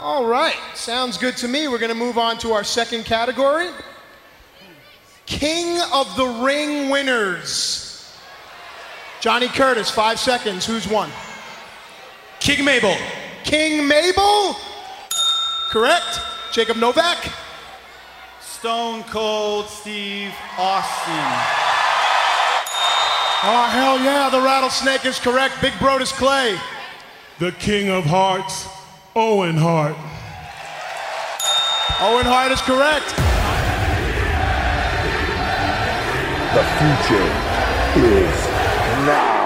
All right, sounds good to me. We're going to move on to our second category King of the Ring winners. Johnny Curtis, five seconds. Who's won? King Mabel. King Mabel? Correct. Jacob Novak? Stone Cold Steve Austin. Oh, hell yeah, the rattlesnake is correct. Big Brodus Clay. The King of Hearts, Owen Hart. Owen Hart is correct. The future is now.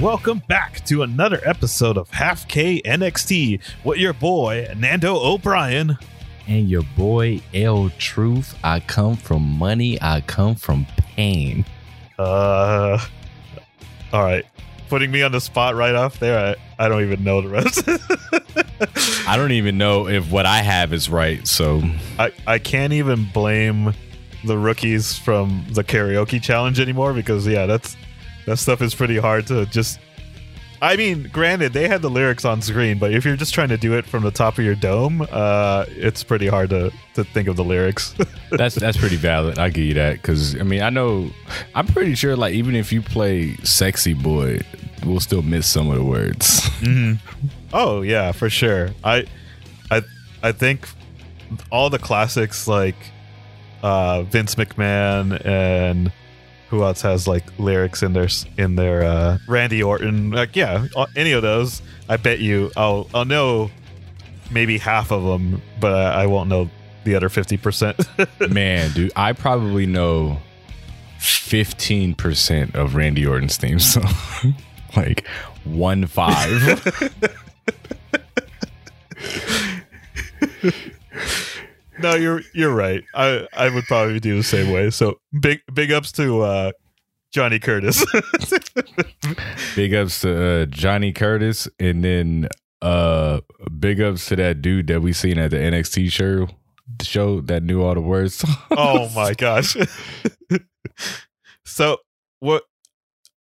Welcome back to another episode of Half K NXT with your boy Nando O'Brien. And your boy L Truth. I come from money. I come from pain. Uh, all right, putting me on the spot right off there. I, I don't even know the rest. I don't even know if what I have is right. So I I can't even blame the rookies from the karaoke challenge anymore because yeah, that's that stuff is pretty hard to just I mean, granted, they had the lyrics on screen, but if you're just trying to do it from the top of your dome, uh, it's pretty hard to, to think of the lyrics. that's that's pretty valid. I give you that because I mean I know I'm pretty sure like even if you play "Sexy Boy," we'll still miss some of the words. mm-hmm. Oh yeah, for sure. I I I think all the classics like uh, Vince McMahon and who else has like lyrics in their in their uh, Randy Orton? Like yeah any of those. I bet you I'll I'll know maybe half of them but I, I won't know the other 50% man dude I probably know 15% of Randy Orton's theme song. Like one five no, you're you're right. I I would probably do the same way. So big big ups to uh, Johnny Curtis. big ups to uh, Johnny Curtis, and then uh, big ups to that dude that we seen at the NXT show show that knew all the words. oh my gosh! so what?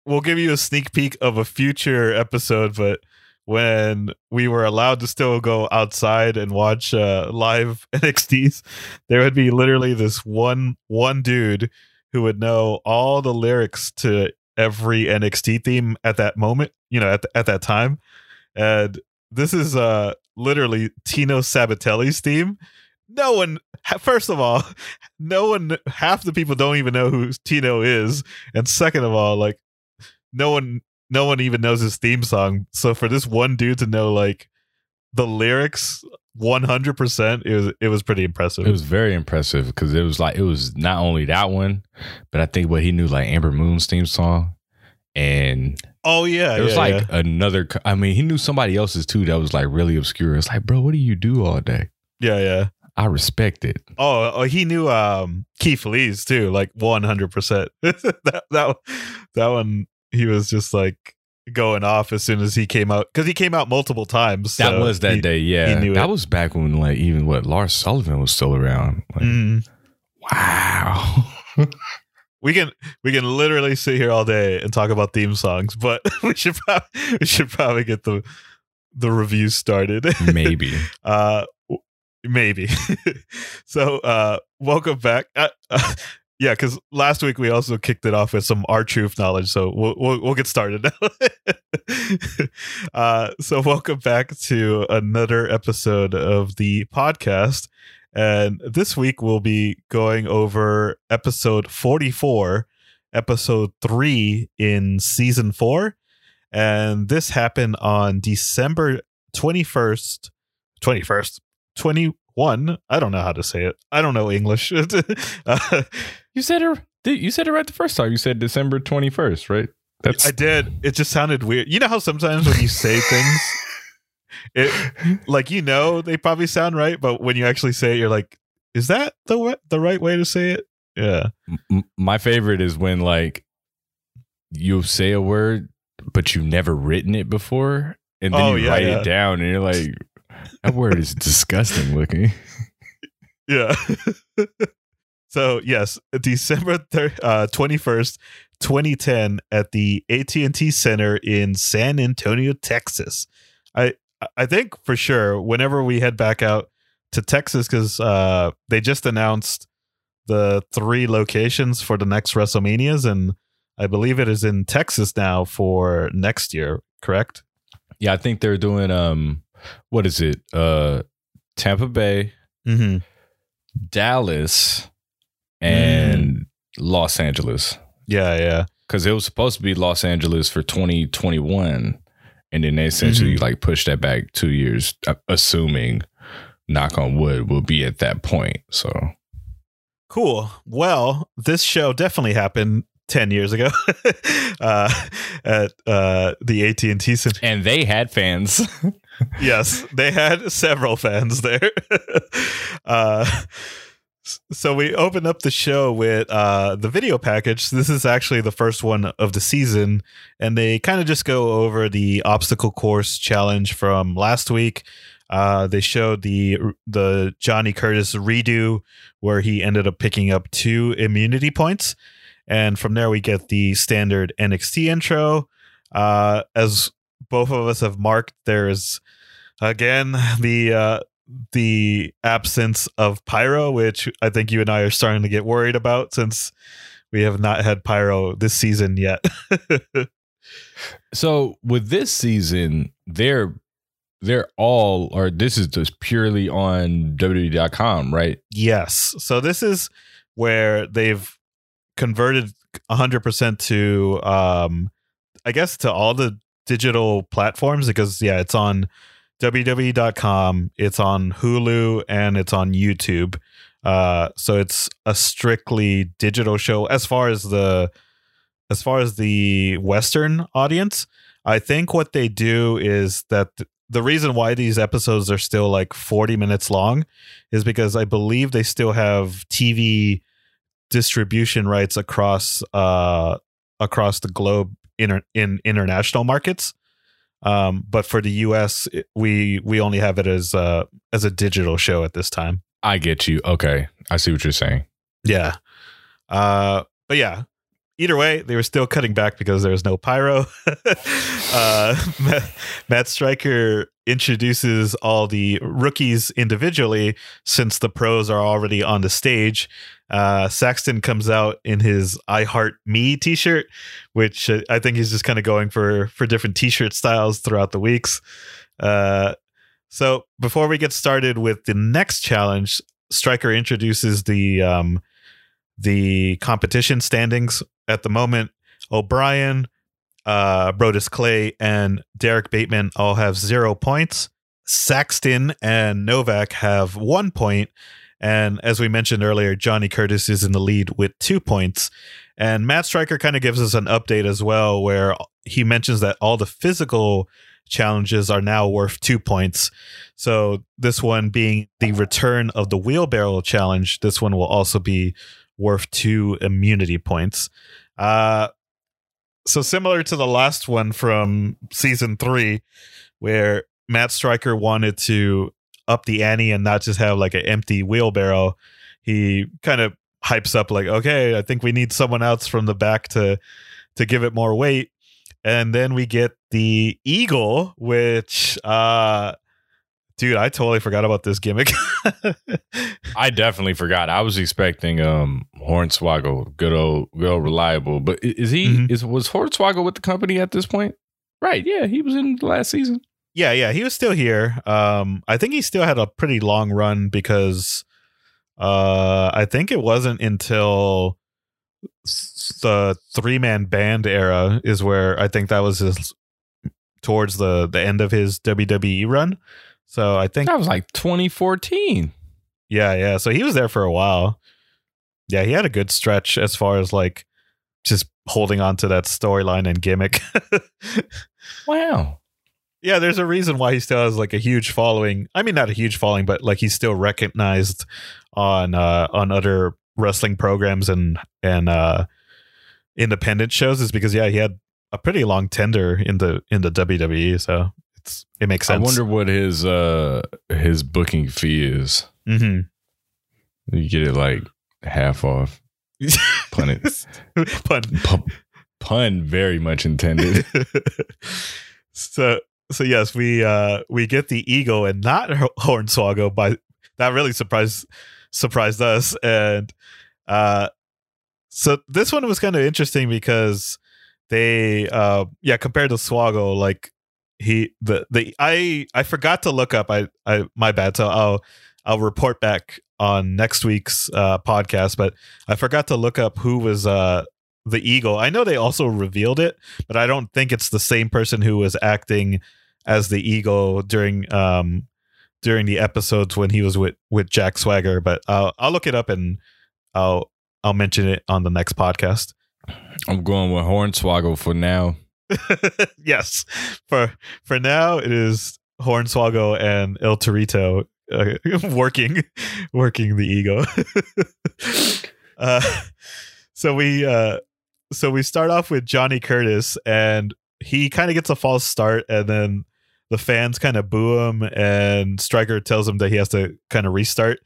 We'll give you a sneak peek of a future episode, but when we were allowed to still go outside and watch uh, live NXTs, there would be literally this one one dude who would know all the lyrics to every NXT theme at that moment, you know, at the, at that time. And this is uh literally Tino Sabbatelli's theme. No one first of all, no one half the people don't even know who Tino is, and second of all, like no one no one even knows his theme song. So for this one dude to know like the lyrics 100% it was it was pretty impressive. It was very impressive because it was like it was not only that one but i think what he knew like Ember Moon's theme song. And oh yeah it was yeah, like yeah. another i mean he knew somebody else's too that was like really obscure. It's like bro what do you do all day? Yeah yeah. I respect it. Oh, oh he knew um keith lee's too like 100% that, that that one he was just like going off as soon as he came out because he came out multiple times. That so was that he, day, yeah. that it. was back when like even what Lars Sullivan was still around. Like, mm. Wow. we can we can literally sit here all day and talk about theme songs, but we should probably, we should probably get the the reviews started. Maybe. uh maybe. so uh welcome back. Uh, uh, yeah, because last week we also kicked it off with some R Truth knowledge, so we'll we'll, we'll get started uh, so welcome back to another episode of the podcast, and this week we'll be going over episode forty four, episode three in season four, and this happened on December twenty first, twenty first, twenty one. I don't know how to say it. I don't know English. uh, you said it. You said it right the first time. You said December twenty first, right? That's I did. It just sounded weird. You know how sometimes when you say things, it like you know they probably sound right, but when you actually say it, you're like, "Is that the the right way to say it?" Yeah. M- my favorite is when like you say a word, but you've never written it before, and then Oh, you yeah, write yeah. it down, and you're like, that word is disgusting looking. Yeah. so yes, December thir- uh, 21st, 2010 at the AT&T Center in San Antonio, Texas. I I think for sure whenever we head back out to Texas cuz uh they just announced the three locations for the next WrestleManias and I believe it is in Texas now for next year, correct? Yeah, I think they're doing um, what is it? Uh, Tampa Bay, Mhm. Dallas, and Los Angeles. Yeah, yeah. because it was supposed to be Los Angeles for 2021, and then they essentially Mhm. like pushed that back two years, uh, assuming, knock on wood, we'll be at that point. So Cool. Well, this show definitely happened 10 years ago uh, at uh, the AT&T Center. and they had fans. Yes, they had several fans there. uh, so we opened up the show with uh, the video package. This is actually the first one of the season, and they kind of just go over the obstacle course challenge from last week. Uh, they showed the the Johnny Curtis redo where he ended up picking up two immunity points, and from there we get the standard NXT intro. Uh, as both of us have marked, there's again the uh, the absence of pyro, which I think you and I are starting to get worried about since we have not had pyro this season yet. so with this season, they're they're all or this is just purely on WWE.com, right? yes, so this is where they've converted 100% to um I guess to all the digital platforms because yeah, it's on WWE.com, it's on Hulu and it's on YouTube. Uh so it's a strictly digital show as far as the as far as the western audience. I think what they do is that th- the reason why these episodes are still like 40 minutes long is because I believe they still have TV distribution rights across uh across the globe inter- in international markets. Um, but for the US, we we only have it as uh as a digital show at this time. I get you. Okay, I see what you're saying. Yeah. Uh, but yeah, either way, they were still cutting back because there was no pyro. uh, Matt, Matt Striker introduces all the rookies individually since the pros are already on the stage. Uh, Saxton comes out in his "I Heart Me" T-shirt, which uh, I think he's just kind of going for for different T-shirt styles throughout the weeks. Uh, so before we get started with the next challenge, Striker introduces the um, the competition standings at the moment. O'Brien, uh, Brodus Clay, and Derek Bateman all have zero points. Saxton and Novak have one point, and as we mentioned earlier, Johnny Curtis is in the lead with two points. And Matt Striker kind of gives us an update as well, where he mentions that all the physical challenges are now worth two points. So this one being the return of the wheelbarrow challenge, this one will also be worth two immunity points. Uh, so similar to the last one from season three, where Matt Striker wanted to up the ante and not just have like an empty wheelbarrow, he kind of hypes up like, okay, I think we need someone else from the back to to give it more weight. And then we get the eagle, which uh dude, I totally forgot about this gimmick. I definitely forgot. I was expecting um Hornswoggle, good old, good old reliable. But is he Mhm. is was Hornswoggle with the company at this point? Right. Yeah, he was in the last season. Yeah, yeah, he was still here. Um, I think he still had a pretty long run because uh, I think it wasn't until the three man band era is where I think that was his towards the the end of his WWE run. So I think That was like 2014. yeah, yeah. So he was there for a while. Yeah, he had a good stretch as far as like just holding on to that storyline and gimmick. Wow. Yeah, there's a reason why he still has like a huge following. I mean, not a huge following, but like he's still recognized on uh on other wrestling programs and and uh independent shows is because yeah he had a pretty long tender in the in the WWE so it's it makes sense. I wonder what his uh his booking fee is. hmm You get it like half off. Pun it. Pun. Pu- pun very much intended. so so yes, we uh we get the ego and not H- Hornswoggle by that really surprised surprised us and uh so this one was kind of interesting because they uh yeah compared to Swoggle like he the the I I forgot to look up I I my bad so I'll I'll report back on next week's uh podcast but I forgot to look up who was uh the eagle. I know they also revealed it, but I don't think it's the same person who was acting as the eagle during um during the episodes when he was with with Jack Swagger. But I'll I'll look it up and I'll I'll mention it on the next podcast. I'm going with Hornswoggle for now. yes, for for now it is Hornswoggle and El Torito uh, working working the ego. uh, so we uh, so we start off with Johnny Curtis, and he kind of gets a false start, and then the fans kind of boo him, and Striker tells him that he has to kind of restart.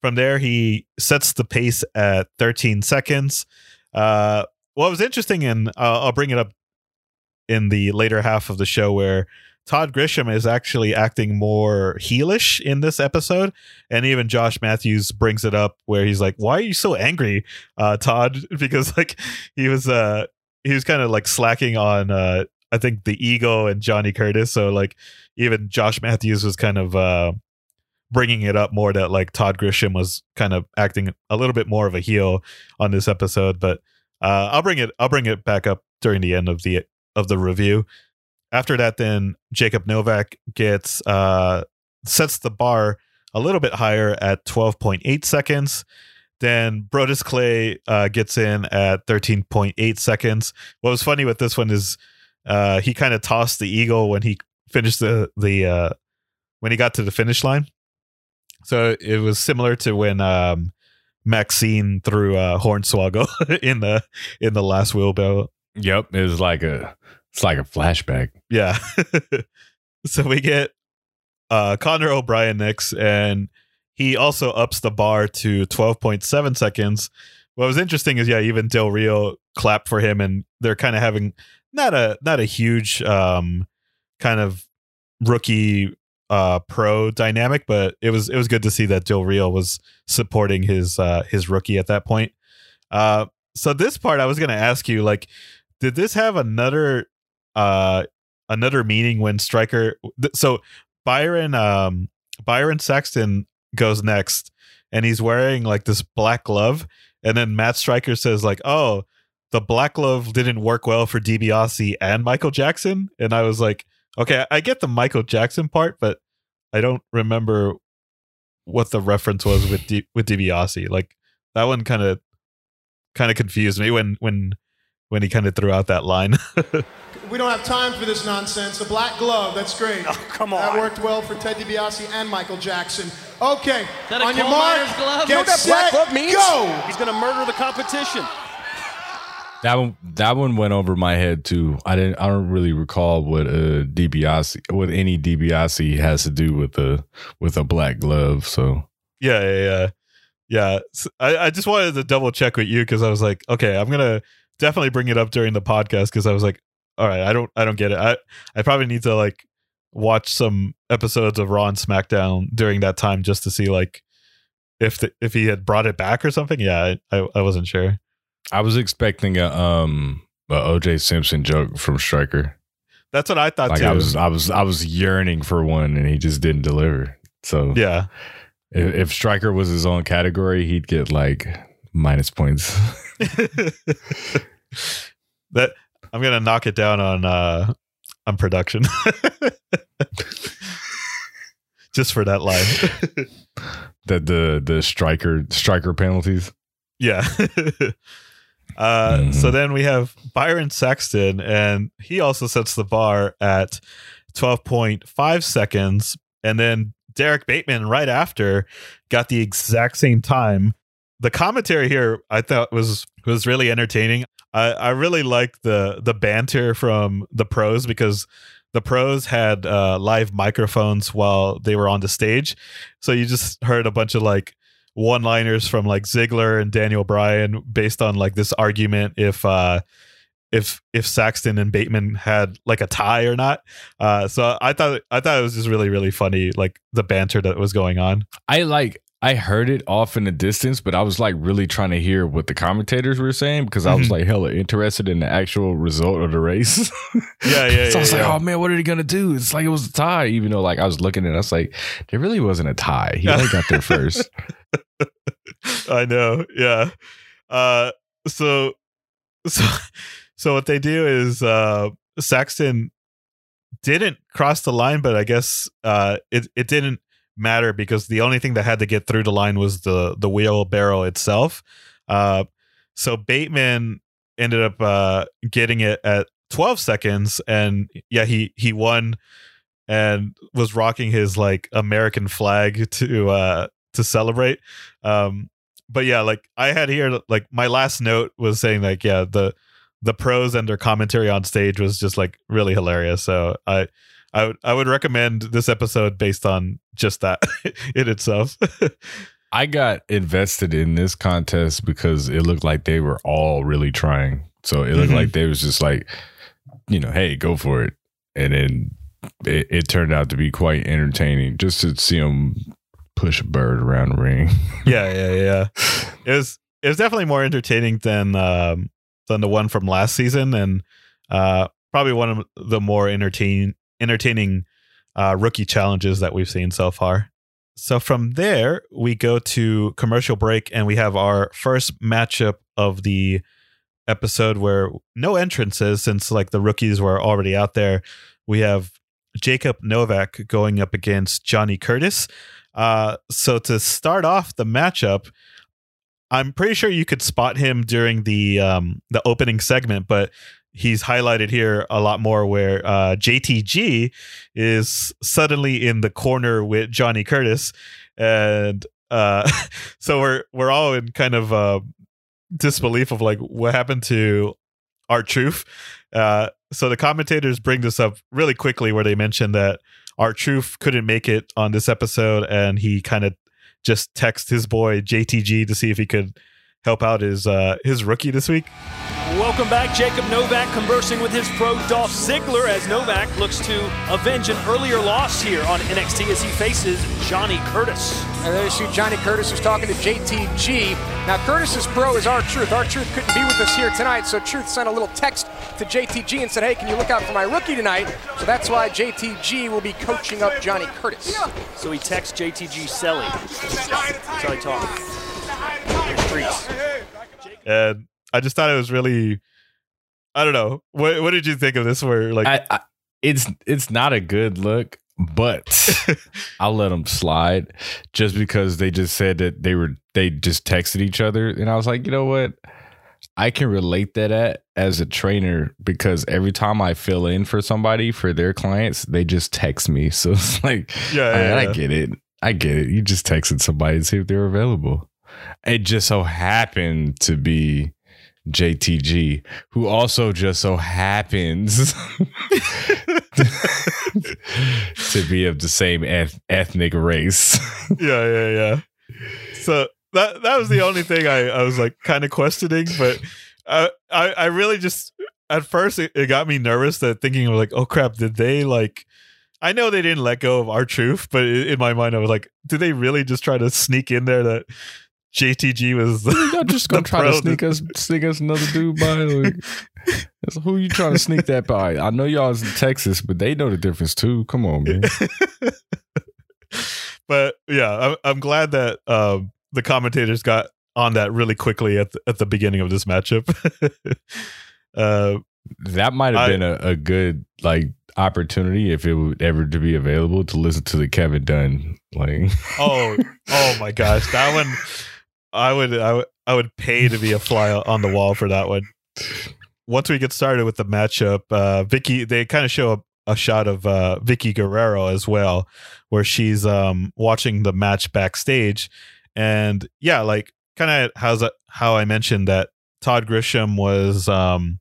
From there, he sets the pace at 13 seconds. Uh, what was interesting, and I'll bring it up in the later half of the show, where Todd Grisham is actually acting more heelish in this episode, and even Josh Matthews brings it up where he's like, "Why are you so angry, uh, Todd?" Because like he was uh he was kind of like slacking on uh I think the ego and Johnny Curtis, so like even Josh Matthews was kind of uh bringing it up more that like Todd Grisham was kind of acting a little bit more of a heel on this episode, but uh I'll bring it I'll bring it back up during the end of the of the review. After that, then Jacob Novak gets uh sets the bar a little bit higher at 12.8 seconds. Then Brodus Clay uh, gets in at 13.8 seconds. What was funny with this one is uh, he kind of tossed the eagle when he finished the the uh, when he got to the finish line. So it was similar to when um, Maxine threw uh, Hornswoggle in the in the last wheelbarrow. Yep, it's like a it's like a flashback. Yeah. so we get uh Connor O'Brien next, and he also ups the bar to 12.7 seconds. What was interesting is yeah, even Del Rio clapped for him, and they're kind of having not a not a huge um kind of rookie uh pro dynamic, but it was it was good to see that Del Rio was supporting his uh his rookie at that point. Uh so this part I was gonna ask you, like, did this have another uh another meaning when Striker th- so Byron um Byron Saxton goes next and he's wearing like this black glove and then Matt Striker says like oh the black glove didn't work well for DiBiase and Michael Jackson? And I was like okay I get the Michael Jackson part but I don't remember what the reference was with D- with DiBiase. Like that one kind of kind of confused me when when when he kind of threw out that line We don't have time for this nonsense. The black glove, that's great. Oh, come on. That worked well for Ted DiBiase and Michael Jackson. Okay, that a on your mark, glove? get You know what that black set, glove means? go! He's gonna murder the competition. That one that one went over my head too. I didn't I don't really recall what uh DiBiase what any DiBiase has to do with a with a black glove. So Yeah, yeah, yeah. Yeah. S- I, I just wanted to double check with you because I was like, okay, I'm gonna definitely bring it up during the podcast because I was like, all right, I don't I don't get it. I I probably need to like watch some episodes of Raw and SmackDown during that time just to see like if the, if he had brought it back or something. Yeah, I, I, I wasn't sure. I was expecting a um a OJ Simpson joke from Striker. That's what I thought Like too. I was I was I was yearning for one and he just didn't deliver. So yeah. if, if Striker was his own category, he'd get like minus points. that I'm gonna knock it down on uh on production. Just for that line. that the the striker striker penalties. Yeah. uh, Mhm. So then we have Byron Saxton, and he also sets the bar at 12.5 seconds. And then Derek Bateman, right after, got the exact same time the commentary here I thought was was really entertaining. I, I really like the the banter from the pros because the pros had uh, live microphones while they were on the stage, so you just heard a bunch of like one liners from like Ziggler and Daniel Bryan based on like this argument if uh if if Saxton and Bateman had like a tie or not. Uh so I thought I thought it was just really really funny like the banter that was going on. I like I heard it off in the distance, but I was like really trying to hear what the commentators were saying because I was Mhm. like hella interested in the actual result of the race. Yeah, yeah, so I was yeah, like, yeah. oh man, what are they gonna do? It's like it was a tie, even though like I was looking at it, I was like, there really wasn't a tie. He only got there first. I know. Yeah. Uh so so so what they do is uh Saxton didn't cross the line, but I guess uh it it didn't matter because the only thing that had to get through the line was the the wheelbarrow itself. Uh so Bateman ended up uh getting it at 12 seconds and yeah, he he won and was rocking his like American flag to uh to celebrate. Um but yeah, like I had here, like my last note was saying like, yeah, the the pros and their commentary on stage was just like really hilarious. So I I would I would recommend this episode based on just that in itself. I got invested in this contest because it looked like they were all really trying. So it looked Mhm. like they was just like, you know, hey, go for it. And then it, it turned out to be quite entertaining just to see them push a bird around the ring. yeah, yeah, yeah. It was it was definitely more entertaining than um than the one from last season and uh probably one of the more entertain entertaining uh rookie challenges that we've seen so far. So from there, we go to commercial break and we have our first matchup of the episode where no entrances since like the rookies were already out there. We have Jacob Novak going up against Johnny Curtis. Uh, so to start off the matchup, I'm pretty sure you could spot him during the um, the opening segment, but he's highlighted here a lot more where uh, JTG is suddenly in the corner with Johnny Curtis, and uh, so we're we're all in kind of uh, disbelief of like what happened to R Truth. Uh, so the commentators bring this up really quickly, where they mention that R Truth couldn't make it on this episode, and he kind of just text his boy JTG to see if he could help out his uh, his rookie this week. Welcome back, Jacob Novak conversing with his pro Dolph Ziggler as Novak looks to avenge an earlier loss here on NXT as he faces Johnny Curtis. And there you see Johnny Curtis who's talking to JTG. Now, Curtis's pro is R Truth. R Truth couldn't be with us here tonight, so Truth sent a little text to JTG and said, hey, can you look out for my rookie tonight? So that's why JTG will be coaching up Johnny Curtis. So he texts JTG Selly. Selly talk. Streets. and I just thought it was really, I don't know. What what did you think of this? Where like, I, I, it's it's not a good look, but I'll let them slide just because they just said that they were they just texted each other, and I was like, you know what, I can relate that at as a trainer because every time I fill in for somebody for their clients, they just text me. So it's like, Yeah, I, yeah, I get it, I get it. You just texted somebody to see if they're available. It just so happened to be JTG, who also just so happens to be of the same eth- ethnic race. yeah, yeah, yeah. So that that was the only thing I, I was like kind of questioning, but I, I I really just at first it, it got me nervous that thinking like, oh crap, did they like? I know they didn't let go of R Truth, but in my mind I was like, did they really just try to sneak in there that JTG was? Y'all just gonna the try to sneak us, sneak us another dude by. Like, who you trying to sneak that by? I know y'all is in Texas, but they know the difference too. Come on, man. but yeah, I'm, I'm glad that um, the commentators got on that really quickly at the, at the beginning of this matchup. uh, That might have I- been a, a good like opportunity if it would ever to be available to listen to the Kevin Dunn like. oh, oh my gosh, that one, I would, I would, I would pay to be a fly on the wall for that one. Once we get started with the matchup, uh, Vicky, they kind of show a, a shot of uh, Vickie Guerrero as well, where she's um, watching the match backstage, and yeah, like kind of how's that, how I mentioned that Todd Grisham was um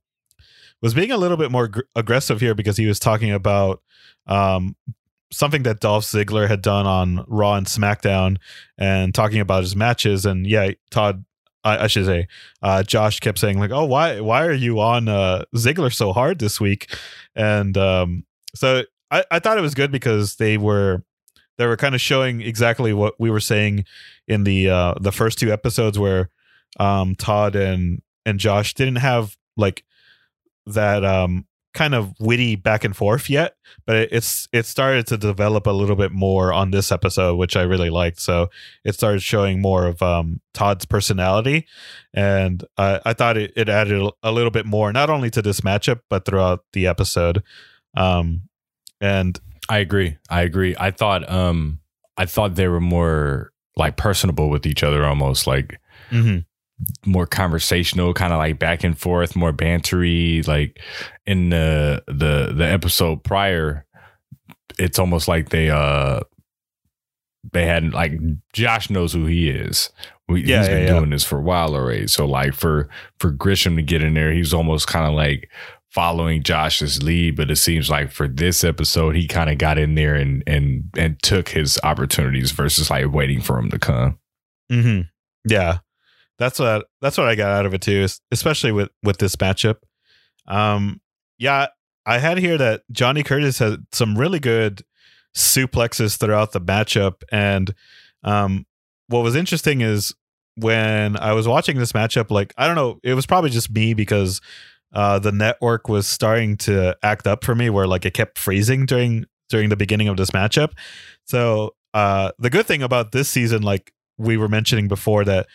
was being a little bit more gr- aggressive here because he was talking about um something that Dolph Ziggler had done on Raw and SmackDown and talking about his matches. And yeah Todd I, I should say uh Josh kept saying like oh why why are you on uh Ziggler so hard this week? And um so I I thought it was good because they were they were kind of showing exactly what we were saying in the uh the first two episodes where um Todd and and Josh didn't have like that um kind of witty back and forth yet but it, it's it started to develop a little bit more on this episode which I really liked so it started showing more of um Todd's personality and I I thought it, it added a little bit more not only to this matchup but throughout the episode um and I agree. I agree. I thought um I thought they were more like personable with each other almost like mhm. More conversational, kind of like back and forth, more bantery. Like in the the the episode prior, it's almost like they uh they had like Josh knows who he is. We, Yeah, he's yeah, been yeah. doing this for a while already. So like for for Grisham to get in there, he's almost kind of like following Josh's lead. But it seems like for this episode, he kind of got in there and and and took his opportunities versus like waiting for him to come. hmm Yeah, that's what that's what I got out of it too, especially with with this matchup. Um, yeah, I had here that Johnny Curtis had some really good suplexes throughout the matchup, and um, what was interesting is when I was watching this matchup, like I don't know, it was probably just me because uh, the network was starting to act up for me, where like it kept freezing during during the beginning of this matchup. So uh, the good thing about this season, like we were mentioning before, that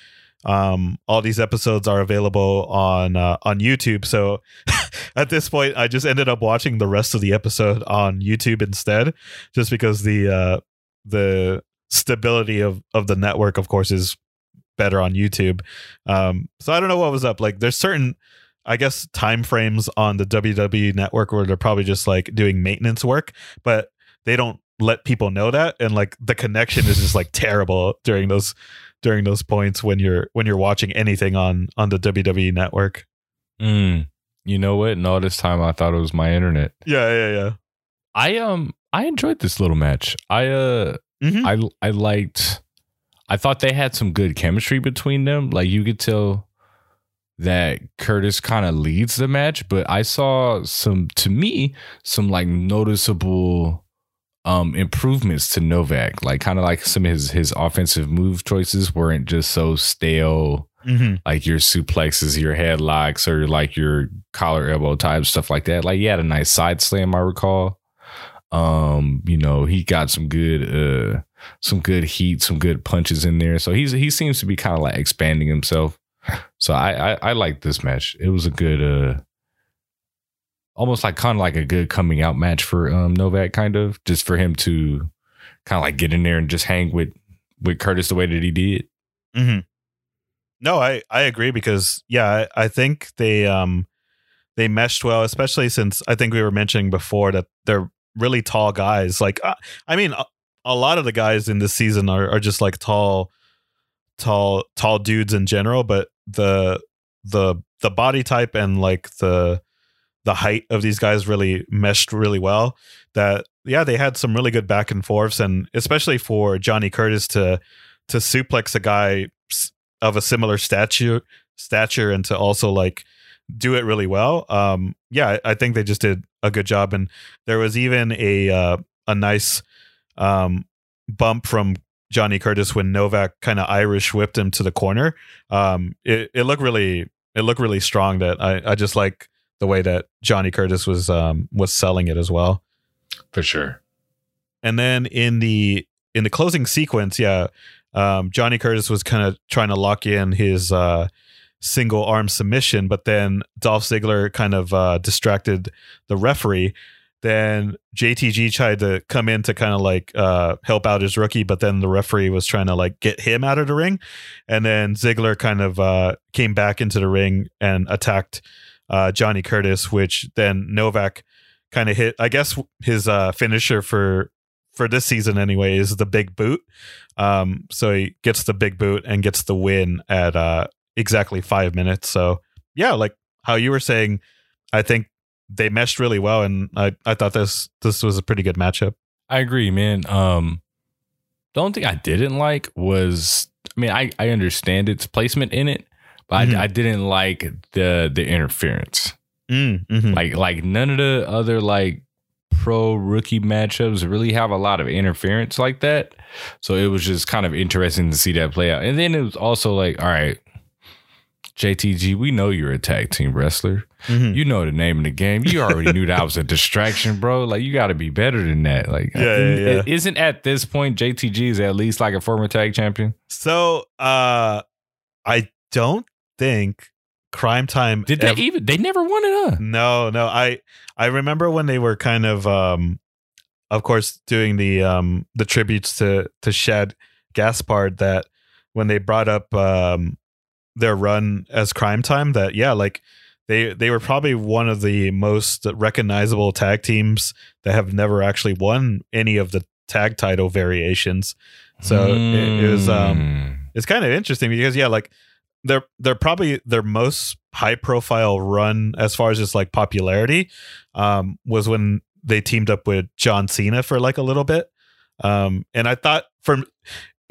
um, all these episodes are available on uh, on YouTube. So at this point, I just ended up watching the rest of the episode on YouTube instead, just because the uh, the stability of of the network, of course, is better on YouTube. Um, so I don't know what was up. Like, there's certain. I guess time frames on the WWE network where they're probably just like doing maintenance work, but they don't let people know that and like the connection is just like terrible during those during those points when you're when you're watching anything on on the WWE network. Mm. You know what? And all this time, I thought it was my internet. Yeah, yeah, yeah. I um I enjoyed this little match. I uh Mhm. I I liked I thought they had some good chemistry between them. Like you could tell that Curtis kind of leads the match, but I saw some to me some like noticeable um improvements to Novak. Like kind of like some of his his offensive move choices weren't just so stale Mm-hmm. like your suplexes, your headlocks, or like your collar elbow type stuff like that. Like he had a nice side slam, I recall. Um, you know, he got some good uh some good heat, some good punches in there. So he's he seems to be kind of like expanding himself. So I, I I like this match. It was a good uh almost like kind of like a good coming out match for um Novak kind of just for him to kind of like get in there and just hang with with Curtis the way that he did. Mm-hmm. No, I I agree because yeah, I, I think they um they meshed well, especially since I think we were mentioning before that they're really tall guys. Like uh, I mean, a, a lot of the guys in this season are are just like tall, tall, tall dudes in general, but the the the body type and like the the height of these guys really meshed really well. That yeah, they had some really good back and forths, and especially for Johnny Curtis to to suplex a guy of a similar stature stature and to also like do it really well. Um, yeah, I think they just did a good job, and there was even a uh, a nice um, bump from Johnny Curtis when Novak kind of Irish whipped him to the corner. Um, it it looked really it looked really strong. That I I just like the way that Johnny Curtis was um was selling it as well. For sure. And then in the in the closing sequence, yeah, um, Johnny Curtis was kind of trying to lock in his uh, single arm submission, but then Dolph Ziggler kind of uh, distracted the referee. Then JTG tried to come in to kind of like uh, help out his rookie, but then the referee was trying to like get him out of the ring, and then Ziggler kind of uh, came back into the ring and attacked uh, Johnny Curtis, which then Novak kind of hit. I guess his uh, finisher for for this season anyway is the big boot. Um, so he gets the big boot and gets the win at uh, exactly five minutes. So yeah, like how you were saying, I think they meshed really well, and I I thought this this was a pretty good matchup. I agree, man. Um, the only thing I didn't like was, I mean, I, I understand its placement in it, but Mhm. I, I didn't like the the interference. Mm, mhm. Like like none of the other like pro rookie matchups really have a lot of interference like that. So it was just kind of interesting to see that play out. And then it was also like, all right, JTG, we know you're a tag team wrestler. Mhm. You know the name of the game. You already knew that was a distraction, bro. Like you got to be better than that. Like, Yeah, yeah, yeah. isn't at this point JTG is at least like a former tag champion? So uh, I don't think Cryme Tyme Did they ever- even? They never won it, huh? No, no. I I remember when they were kind of um of course doing the um the tributes to to Shad Gaspard that when they brought up um their run as Cryme Tyme that yeah like they they were probably one of the most recognizable tag teams that have never actually won any of the tag title variations. So it, it was um Mm. it's kind of interesting because yeah like they're they're probably their most high profile run as far as just like popularity um was when they teamed up with John Cena for like a little bit. Um and I thought from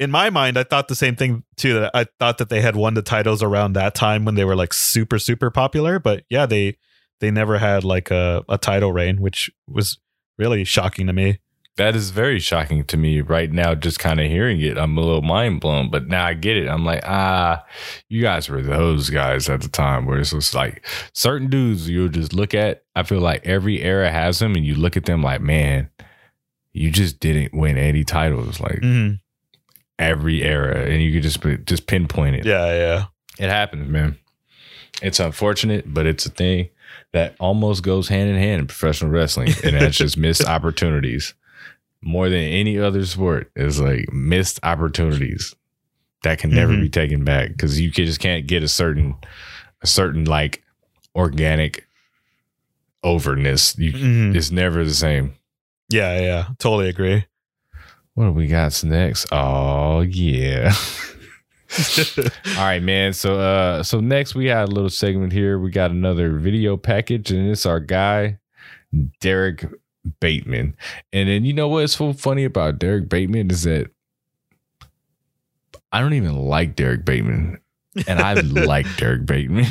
in my mind I thought the same thing too that I thought that they had won the titles around that time when they were like super super popular. But yeah they they never had like a a title reign which was really shocking to me That is very shocking to me right now. Just kind of hearing it, I'm a little mind blown. But now I get it. I'm like, ah, you guys were those guys at the time where it's just like certain dudes you'll just look at. I feel like every era has them, and you look at them like, man, you just didn't win any titles. Like mm-hmm. every era, and you could just just pinpoint it. yeah yeah It happens, man. It's unfortunate, but it's a thing that almost goes hand in hand in professional wrestling, and that's just missed opportunities. More than any other sport is like missed opportunities that can never Mhm. be taken back because you just can't get a certain, a certain like organic overness. You, Mhm. It's never the same. yeah yeah totally agree What do we got next? Oh yeah. All right, man. So uh so next we got a little segment here. We got another video package, and it's our guy, Derek Bateman. And then you know what's so funny about Derek Bateman is that I don't even like Derek Bateman. And I like Derek Bateman.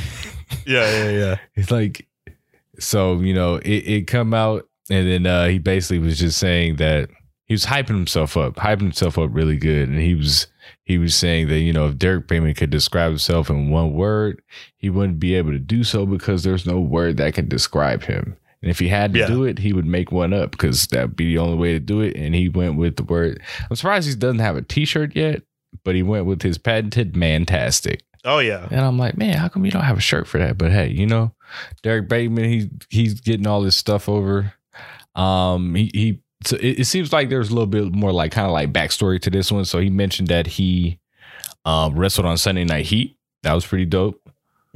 yeah yeah yeah It's like so, you know, it, it come out and then uh he basically was just saying that he was hyping himself up, hyping himself up really good. And he was he was saying that, you know, if Derek Bateman could describe himself in one word, he wouldn't be able to do so because there's no word that can describe him. And if he had to Yeah. do it, he would make one up because that'd be the only way to do it. And he went with the word. I'm surprised he doesn't have a t-shirt yet, but he went with his patented mantastic. oh yeah And I'm like, man, how come you don't have a shirt for that? But hey, you know, Derek Bateman, he he's getting all this stuff over. Um, he he. So it, it seems like there's a little bit more like kind of like backstory to this one. So he mentioned that he um wrestled on Sunday Night Heat. That was pretty dope.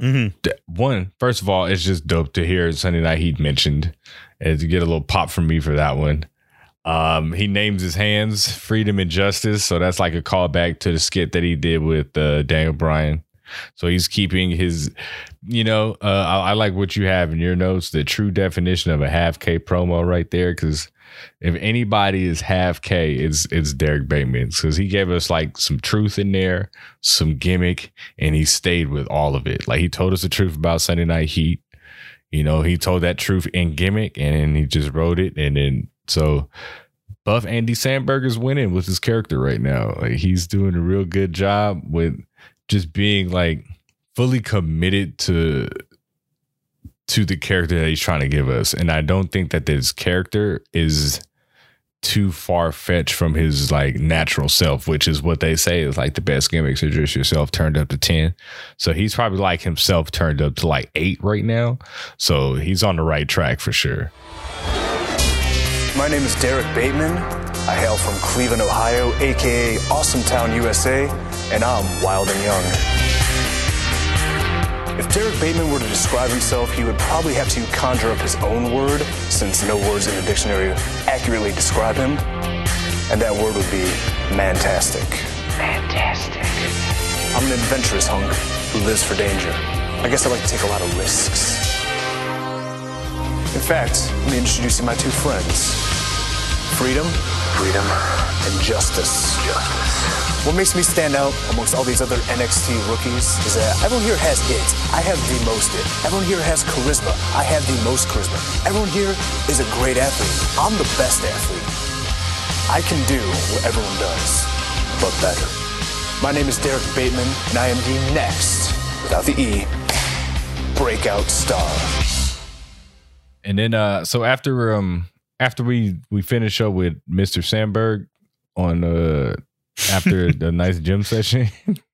Mm-hmm. One, first of all, it's just dope to hear Sunday Night Heat mentioned, and to get a little pop from me for that one. Um, he names his hands freedom and justice, so that's like a callback to the skit that he did with uh, Daniel Bryan. So he's keeping his, you know, uh, I, I like what you have in your notes, the true definition of a half K promo right there. Because if anybody is half K, it's it's Derek Bateman because he gave us like some truth in there, some gimmick, and he stayed with all of it. Like he told us the truth about Sunday Night Heat. You know, he told that truth in gimmick, and then he just wrote it, and then so. Buff Andy Samberg is winning with his character right now. Like he's doing a real good job with just being like fully committed to to the character that he's trying to give us. And I don't think that this character is too far fetched from his like natural self, which is what they say is like the best gimmicks are just yourself turned up to 10. So he's probably like himself turned up to like eight right now. So he's on the right track for sure. My name is Derek Bateman. I hail from Cleveland, Ohio, aka Awesome Town, USA, and I'm wild and young. If Derek Bateman were to describe himself, he would probably have to conjure up his own word, since no words in the dictionary accurately describe him. and that word would be mantastic. Fantastic. I'm an adventurous hunk who lives for danger. I guess I like to take a lot of risks. In fact, let me introduce you to my two friends. Freedom. Freedom. And justice. Justice. What makes me stand out amongst all these other NXT rookies is that everyone here has it. I have the most it. Everyone here has charisma. I have the most charisma. Everyone here is a great athlete. I'm the best athlete. I can do what everyone does, but better. My name is Derrick Bateman, and I am the next, without the E, breakout star. And then uh so after um after we we finish up with Mr. Samberg on uh after a nice gym session,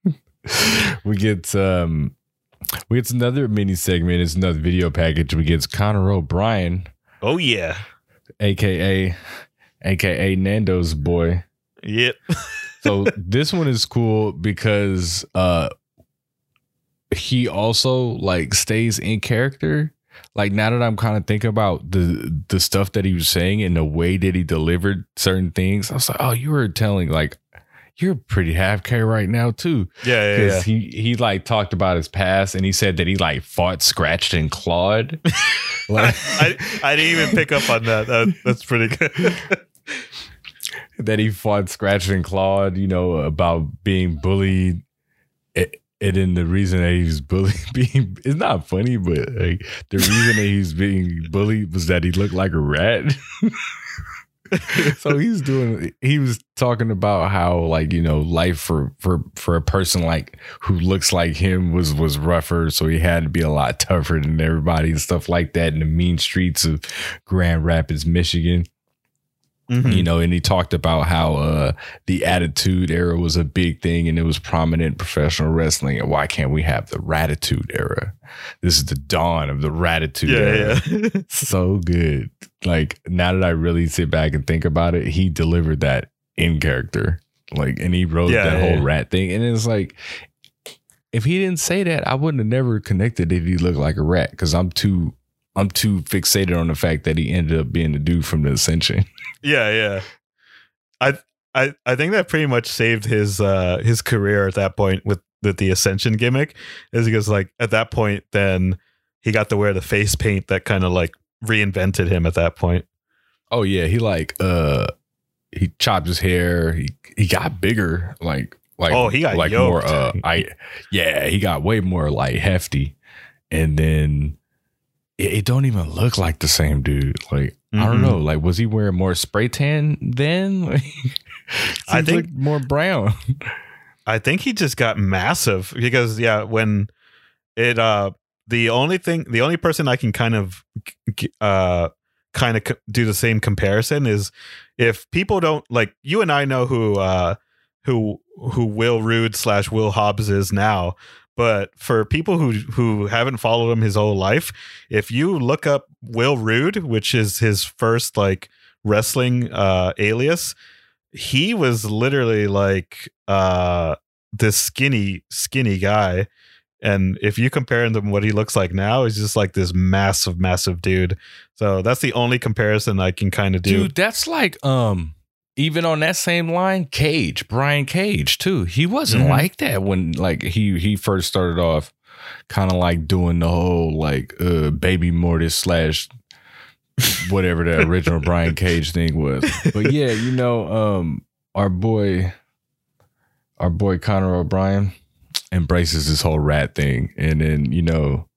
we get um we get another mini segment, it's another video package. We get Conor O'Brian, Oh yeah. aka aka Nando's boy. Yep. So this one is cool because uh he also like stays in character. Like now that I'm kind of thinking about the the stuff that he was saying and the way that he delivered certain things, I was like, oh, you were telling like you're pretty half K right now too. Yeah, yeah, yeah. he he like talked about his past and he said that he like fought, scratched, and clawed. like I, I didn't even pick up on that. that that's pretty good. that he fought, scratched, and clawed. You know about being bullied. It, and then the reason that he was bullied being it's not funny, but like the reason that he's being bullied was that he looked like a rat. so he's doing he was talking about how like you know life for for for a person like who looks like him was was rougher. So he had to be a lot tougher than everybody and stuff like that in the mean streets of grand rapids michigan. You know and he talked about how uh the attitude era was a big thing and it was prominent in professional wrestling and why can't we have the ratitude era? This is the dawn of the ratitude Yeah, era. yeah. so good like now that i really sit back and think about it he delivered that in character like and he wrote Yeah, that yeah. whole rat thing and it's like if he didn't say that i wouldn't have never connected if he looked like a rat because i'm too i'm too fixated on the fact that he ended up being the dude from the ascension Yeah, yeah. I I I think that pretty much saved his uh his career at that point with with the ascension gimmick is because like at that point then he got to wear the face paint that kind of like reinvented him at that point. Oh yeah, he like uh he chopped his hair. He he got bigger, like like Oh, he got like yoked. more uh I yeah, he got way more like hefty. And then it, it don't even look like the same dude. Like I don't know. Like was he wearing more spray tan then? I think- like more brown. I think he just got massive because yeah, when it uh the only thing the only person I can kind of uh kind of do the same comparison is if people don't like you and I know who uh who who Will Rude slash Will Hobbs is now, but for people who who haven't followed him his whole life, if you look up Will Rude, which is his first like wrestling uh alias, he was literally like uh this skinny skinny guy and if you compare him to what he looks like now he's just like this massive massive dude so that's the only comparison i can kind of do Dude, that's like um even on that same line, Cage, Brian Cage too. He wasn't Mhm. like that when like he he first started off kind of like doing the whole like uh baby mortis slash whatever the original Brian Cage thing was. But yeah, you know, um our boy our boy Conor O'Brian embraces this whole rat thing. And then, you know,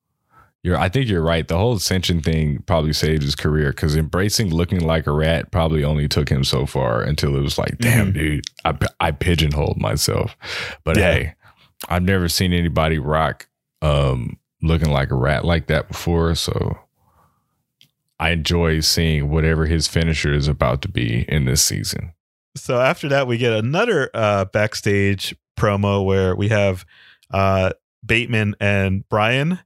you're I think you're right. The whole ascension thing probably saved his career because embracing looking like a rat probably only took him so far until it was like, damn, dude, I I pigeonholed myself. But Yeah. hey, I've never seen anybody rock um looking like a rat like that before. So I enjoy seeing whatever his finisher is about to be in this season. so after that we get another uh backstage promo where we have uh bateman and brian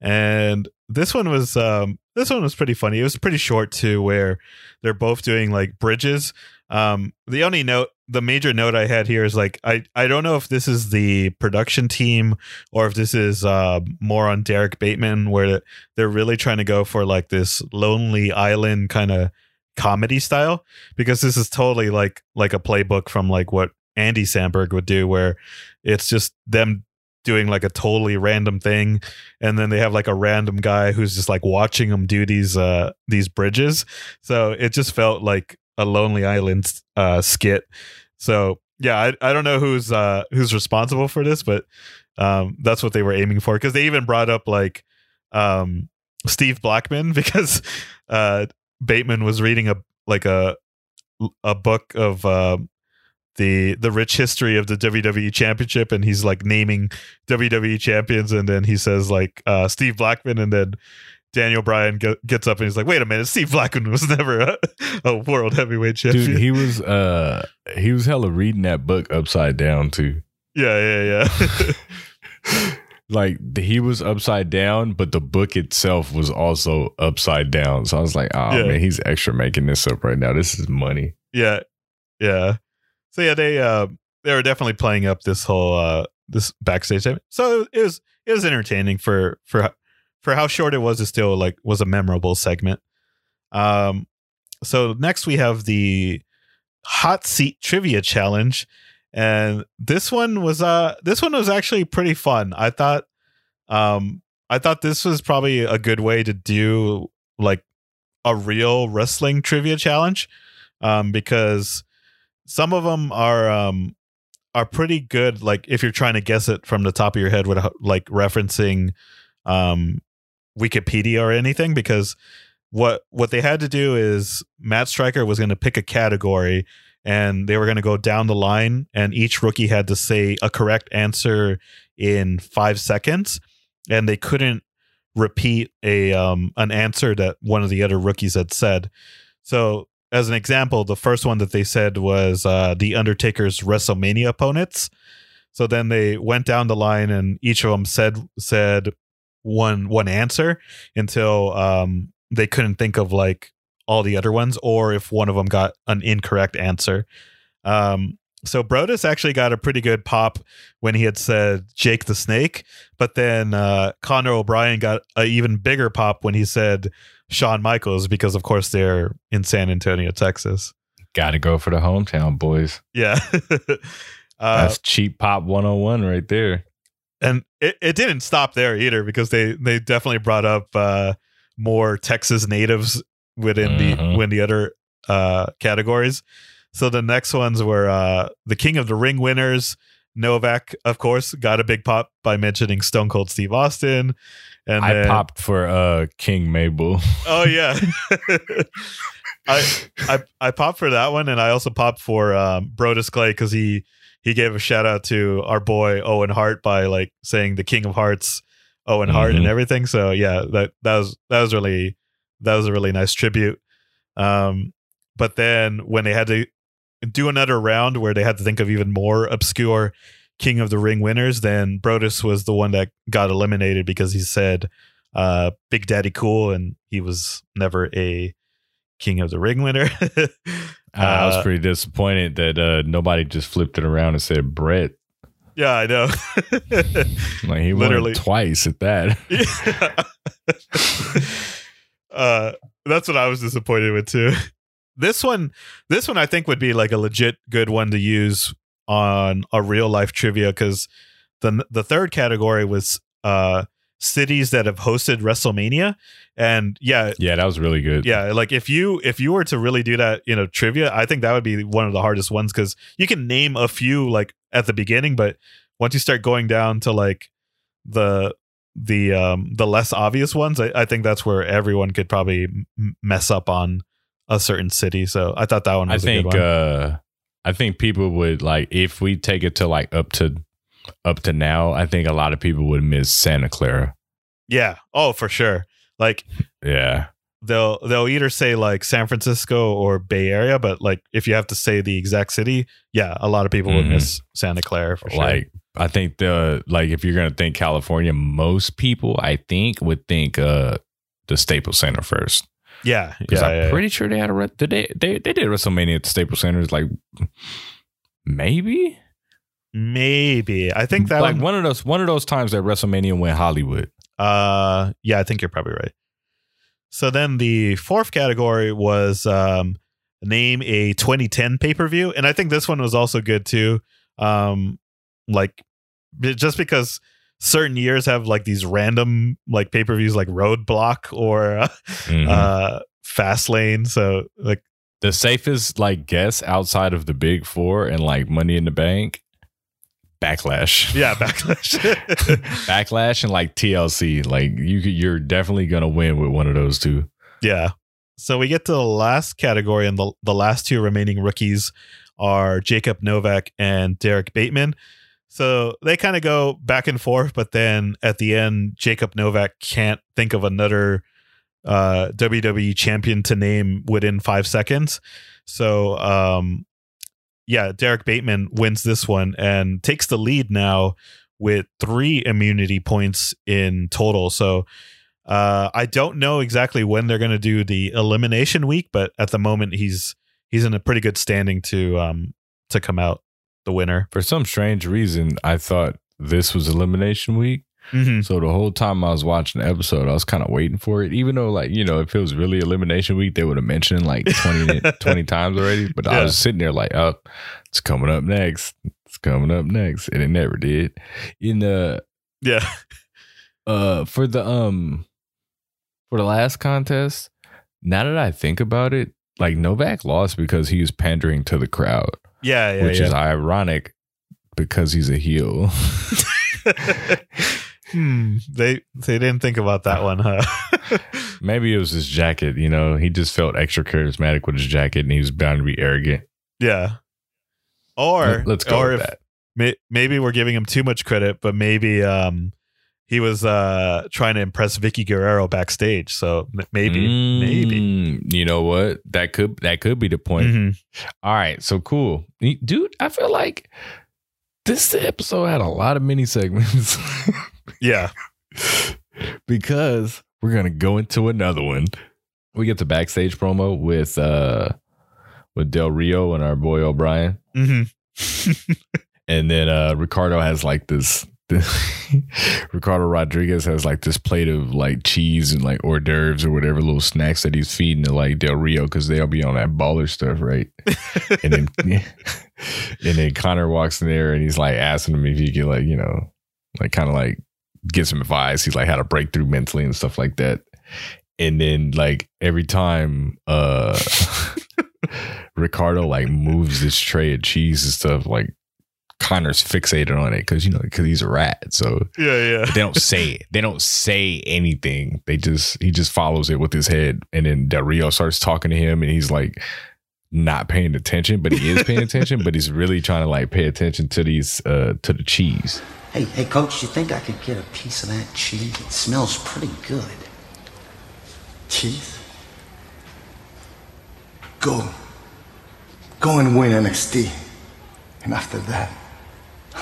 and this one was um this one was pretty funny. It was pretty short too where they're both doing like bridges. Um the only note the major note i had here is like i i don't know if this is the production team or if this is uh more on derrick bateman where they're really trying to go for like this lonely island kind of comedy style because this is totally like like a playbook from like what Andy Samberg would do where it's just them doing like a totally random thing and then they have like a random guy who's just like watching them do these uh these bridges. So it just felt like a lonely island uh skit. So yeah i, I don't know who's uh who's responsible for this but um that's what they were aiming for because they even brought up like um steve blackman because uh bateman was reading a like a a book of um the the rich history of the WWE championship and he's like naming WWE champions and then he says like uh Steve Blackman and then Daniel Bryan ge- gets up and he's like wait a minute Steve Blackman was never a, a world heavyweight champion Dude, he was uh he was hella reading that book upside down too. yeah yeah yeah Like he was upside down, but the book itself was also upside down. So I was like, oh Yeah. man, he's extra making this up right now. This is money. yeah yeah so yeah they uh they were definitely playing up this whole uh this backstage segment. so it was it was entertaining for for for how short it was it still like was a memorable segment um so next we have the hot seat trivia challenge and this one was uh this one was actually pretty fun i thought um i thought this was probably a good way to do like a real wrestling trivia challenge um because some of them are um are pretty good like if you're trying to guess it from the top of your head without like referencing um wikipedia or anything because what what they had to do is matt striker was going to pick a category and they were going to go down the line and each rookie had to say a correct answer in five seconds and they couldn't repeat a um an answer that one of the other rookies had said. So as an example, the first one that they said was uh, the Undertaker's WrestleMania opponents. So then they went down the line, and each of them said said one one answer until um, they couldn't think of like all the other ones, or if one of them got an incorrect answer. Um, so Brodus actually got a pretty good pop when he had said Jake the Snake, but then uh, Conor O'Brian got an even bigger pop when he said Shawn Michaels because, of course, they're in San Antonio, Texas. Got to go for the hometown boys. Yeah. uh, That's cheap pop 101 right there. and it, it didn't stop there either because they, they definitely brought up uh, more Texas natives within the Mhm. within the other uh, categories. So the next ones were uh, the King of the Ring winners. Novak, of course, got a big pop by mentioning Stone Cold Steve Austin. And I then- popped for uh King Mabel. Oh yeah. I I I popped for that one, and I also popped for um, Brodus Clay because he he gave a shout out to our boy Owen Hart by like saying the King of Hearts, Owen Hart, and Mhm. everything. So yeah, that that was that was really that was a really nice tribute. Um, but then when they had to do another round where they had to think of even more obscure King of the Ring winners, then Brodus was the one that got eliminated because he said uh, Big Daddy Cool, and he was never a King of the Ring winner. I was Uh, pretty disappointed that uh nobody just flipped it around and said Brett. yeah, I know. Like he Literally. twice at that. uh, that's what I was disappointed with too. This one, this one, I think would be like a legit good one to use on a real life trivia because the the third category was uh cities that have hosted WrestleMania, and yeah, Yeah, that was really good. yeah like if you if you were to really do that you know trivia i think that would be one of the hardest ones because you can name a few like at the beginning but once you start going down to like the the um the less obvious ones i, I think that's where everyone could probably m- mess up on a certain city so i thought that one I was a think good one uh I think people would like if we take it to like up to up to now, I think a lot of people would miss Santa Clara. yeah oh for sure like Yeah. they'll they'll either say like san francisco or bay area but like if you have to say the exact city yeah a lot of people would Mhm. miss santa clara for sure Like I think the like if you're gonna think California, most people I think would think uh the Staples Center first. Yeah Because yeah, I'm yeah. pretty sure they had a re- did they, they they did WrestleMania at the Staples Center. It's like maybe Maybe I think that like one, one of those one of those times that WrestleMania went Hollywood. Uh, yeah, I think you're probably right. So then the fourth category was um, name a 2010 pay per view, and I think this one was also good too. Um, like just because certain years have like these random like pay per views like Roadblock or uh, Mhm. uh, Fastlane. So like the safest like guess outside of the big four and like Money in the Bank, Backlash. yeah, backlash. Backlash and like TLC. Like you, you're definitely gonna win with one of those two. Yeah. So we get to the last category, and the, the last two remaining rookies are Jacob Novak and Derrick Bateman. So they kind of go back and forth, but then at the end, Jacob Novak can't think of another uh, WWE champion to name within five seconds. So, um, yeah, Derrick Bateman wins this one and takes the lead now with three immunity points in total. So, uh, I don't know exactly when they're going to do the elimination week, but at the moment he's he's in a pretty good standing to um to come out the winner. For some strange reason, I thought this was elimination week. Mm-hmm. So the whole time I was watching the episode, I was kind of waiting for it. Even though, like, you know, if it was really elimination week, they would have mentioned like 20, 20 times already. But I was sitting there like, oh, it's coming up next. It's coming up next. And it never did. In the Yeah, uh for the um for the last contest, now that I think about it, like Novak lost because he was pandering to the crowd, yeah, yeah. which yeah. is ironic because he's a heel. hmm. They they didn't think about that one, huh? Maybe it was his jacket, you know, he just felt extra charismatic with his jacket and he was bound to be arrogant. yeah. Or Let- Let's go or with if- that. may, maybe we're giving him too much credit, but maybe um he was uh trying to impress Vickie Guerrero backstage. So m- maybe, maybe. Mm, You know what? That could that could be the point. Mhm. All right, so cool. Dude, I feel like this episode had a lot of mini segments. Yeah. because we're gonna go into another one. We get the backstage promo with uh with Del Rio and our boy O'Brian. hmm And then uh Ricardo has like this, Ricardo Rodriguez has like this plate of like cheese and like hors d'oeuvres or whatever little snacks that he's feeding to like Del Rio because they'll be on that baller stuff, right? and then and then Conor walks in there and he's like asking him if he could like, you know, like kind of like get some advice. He's like how to break through mentally and stuff like that. And then like every time uh Ricardo like moves this tray of cheese and stuff, like Conor's fixated on it because you know because he's a rat. So Yeah, yeah. they don't say it. They don't say anything. They just he just follows it with his head, and then Del Rio starts talking to him, and he's like not paying attention, but he is paying attention, but he's really trying to like pay attention to these uh to the cheese. Hey, hey, coach, you think I could get a piece of that cheese? It smells pretty good. Cheese? Go. Go and win NXT. And after that,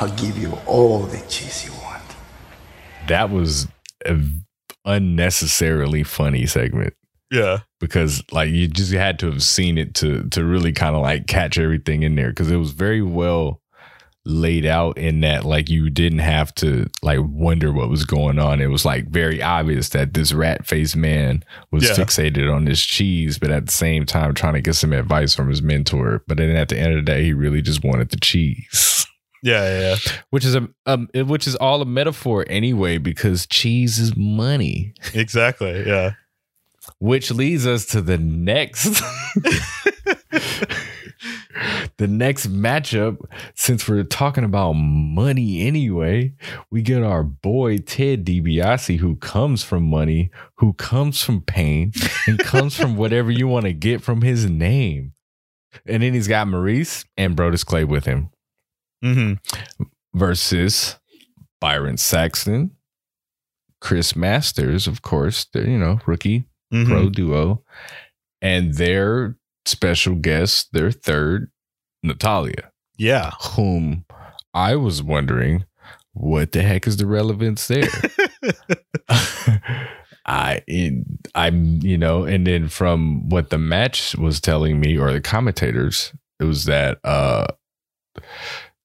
I'll give you all the cheese you want. That was an unnecessarily funny segment. Yeah. because like you just had to have seen it to to really kind of like catch everything in there because it was very well laid out in that like you didn't have to like wonder what was going on it was like very obvious that this rat faced man was Yeah. fixated on this cheese but at the same time trying to get some advice from his mentor but then at the end of the day he really just wanted the cheese Yeah, yeah, yeah. which is a um, which is all a metaphor anyway because cheese is money Exactly. Yeah. which leads us to the next the next matchup since we're talking about money anyway we get our boy ted DiBiase who comes from money who comes from pain and comes from whatever you want to get from his name and then he's got maryse and brodus clay with him hmm versus byron saxton chris masters of course the you know rookie Mm-hmm. pro duo, and their special guest, their third, Natalya, Yeah. whom I was wondering what the heck is the relevance there. I, in, I'm, you know, and then from what the match was telling me, or the commentators, it was that uh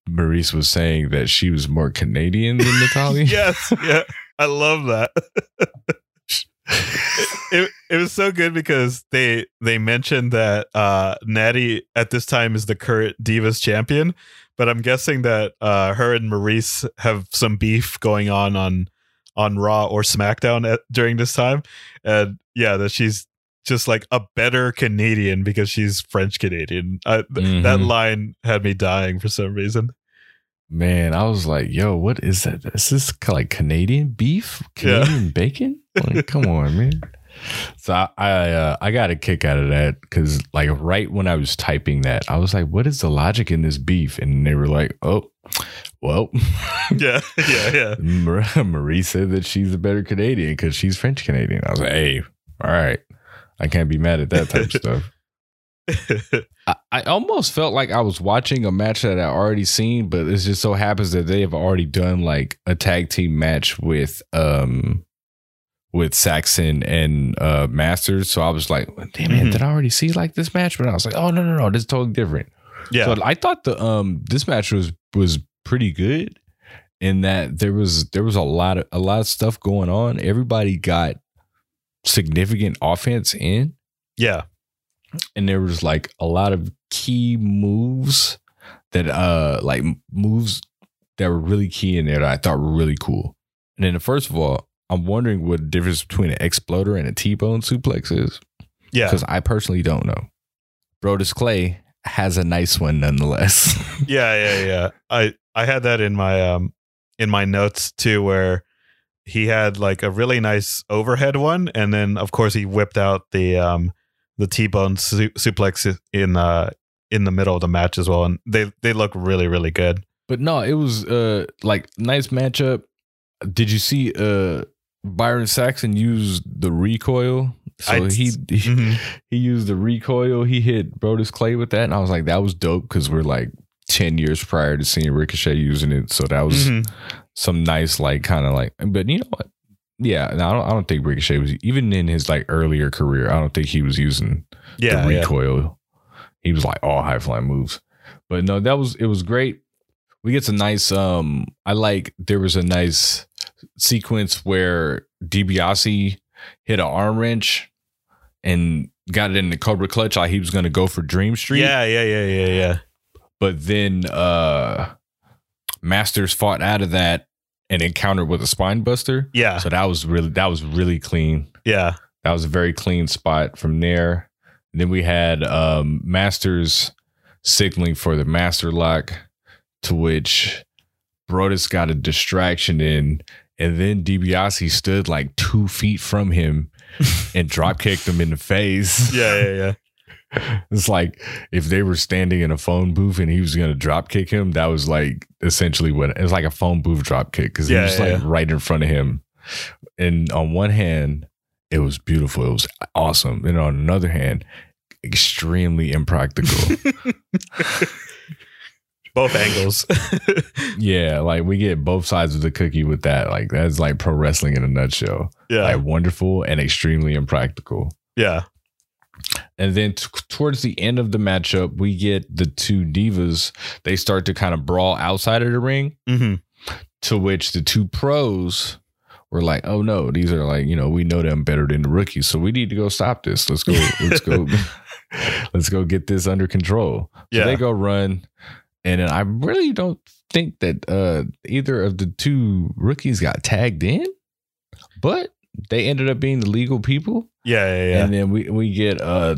Maryse was saying that she was more Canadian than Natalya. yes. Yeah. I love that. it it was so good because they they mentioned that uh Natty at this time is the current Divas champion, but I'm guessing that uh her and Maryse have some beef going on on on Raw or SmackDown at, during this time, and yeah, that she's just like a better Canadian because she's French Canadian. Th- That line had me dying for some reason. Man, I was like, yo, what is that? Is this like Canadian beef? Yeah. Canadian bacon? Like, come on, man. So I I, uh, I got a kick out of that because like right when I was typing that, I was like, what is the logic in this beef? And they were like, oh, well, Yeah, yeah, yeah. Marie said that she's a better Canadian because she's French Canadian. I was like, hey, all right. I can't be mad at that type of stuff. I, I almost felt like I was watching a match that I already seen, but it just so happens that they have already done like a tag team match with um with Saxton and uh Masters. So I was like, damn it, Mhm. did I already see like this match? But I was like, oh no, no, no, this is totally different. yeah. So I thought the um this match was was pretty good in that there was there was a lot of a lot of stuff going on. Everybody got significant offense in yeah. and there was like a lot of key moves that uh like moves that were really key in there that I thought were really cool. And then first of all, I'm wondering what the difference between an exploder and a T-bone suplex is Yeah. because I personally don't know. Brodus Clay has a nice one nonetheless. yeah yeah yeah i i had that in my um in my notes too where he had like a really nice overhead one and then of course he whipped out the um the t-bone su- suplex in uh in the middle of the match as well and they they look really really good But no, it was uh like nice matchup. Did you see uh Byron Saxton use the recoil? So I- he he, Mhm. he used the recoil. He hit Brodus Clay with that, and I was like, that was dope because we're like ten years prior to seeing Ricochet using it. So that was Mhm. Some nice like kind of like. But you know what? Yeah, no, I don't. I don't think Ricochet was even in his like earlier career. I don't think he was using yeah, the yeah. recoil. He was like all high flying moves. But no, that was it was great. We get some nice um I like there was a nice sequence where DiBiase hit an arm wrench and got it in the Cobra clutch like he was gonna go for Dream Street. yeah yeah yeah yeah yeah But then uh Masters fought out of that and encountered with a spine buster. yeah So that was really that was really clean. yeah That was a very clean spot from there. then we had um, Masters signaling for the Master Lock, to which Brodus got a distraction in, and then DiBiase stood like two feet from him and drop kicked him in the face. yeah yeah yeah It's like if they were standing in a phone booth and he was gonna drop kick him, that was like essentially what it was like a phone booth drop kick because he was yeah, like yeah. right in front of him. And on one hand, it was beautiful, it was awesome. And on another hand, extremely impractical. both angles yeah, like we get both sides of the cookie with that. Like that's like pro wrestling in a nutshell. yeah Like wonderful and extremely impractical. yeah And then t- towards the end of the matchup, we get the two divas. They start to kind of brawl outside of the ring, hmm to which the two pros were like, "Oh no, these are like you know we know them better than the rookies, so we need to go stop this. Let's go, let's go, let's go get this under control." So Yeah. they go run, and then I really don't think that uh either of the two rookies got tagged in, but they ended up being the legal people. yeah yeah yeah And then we we get uh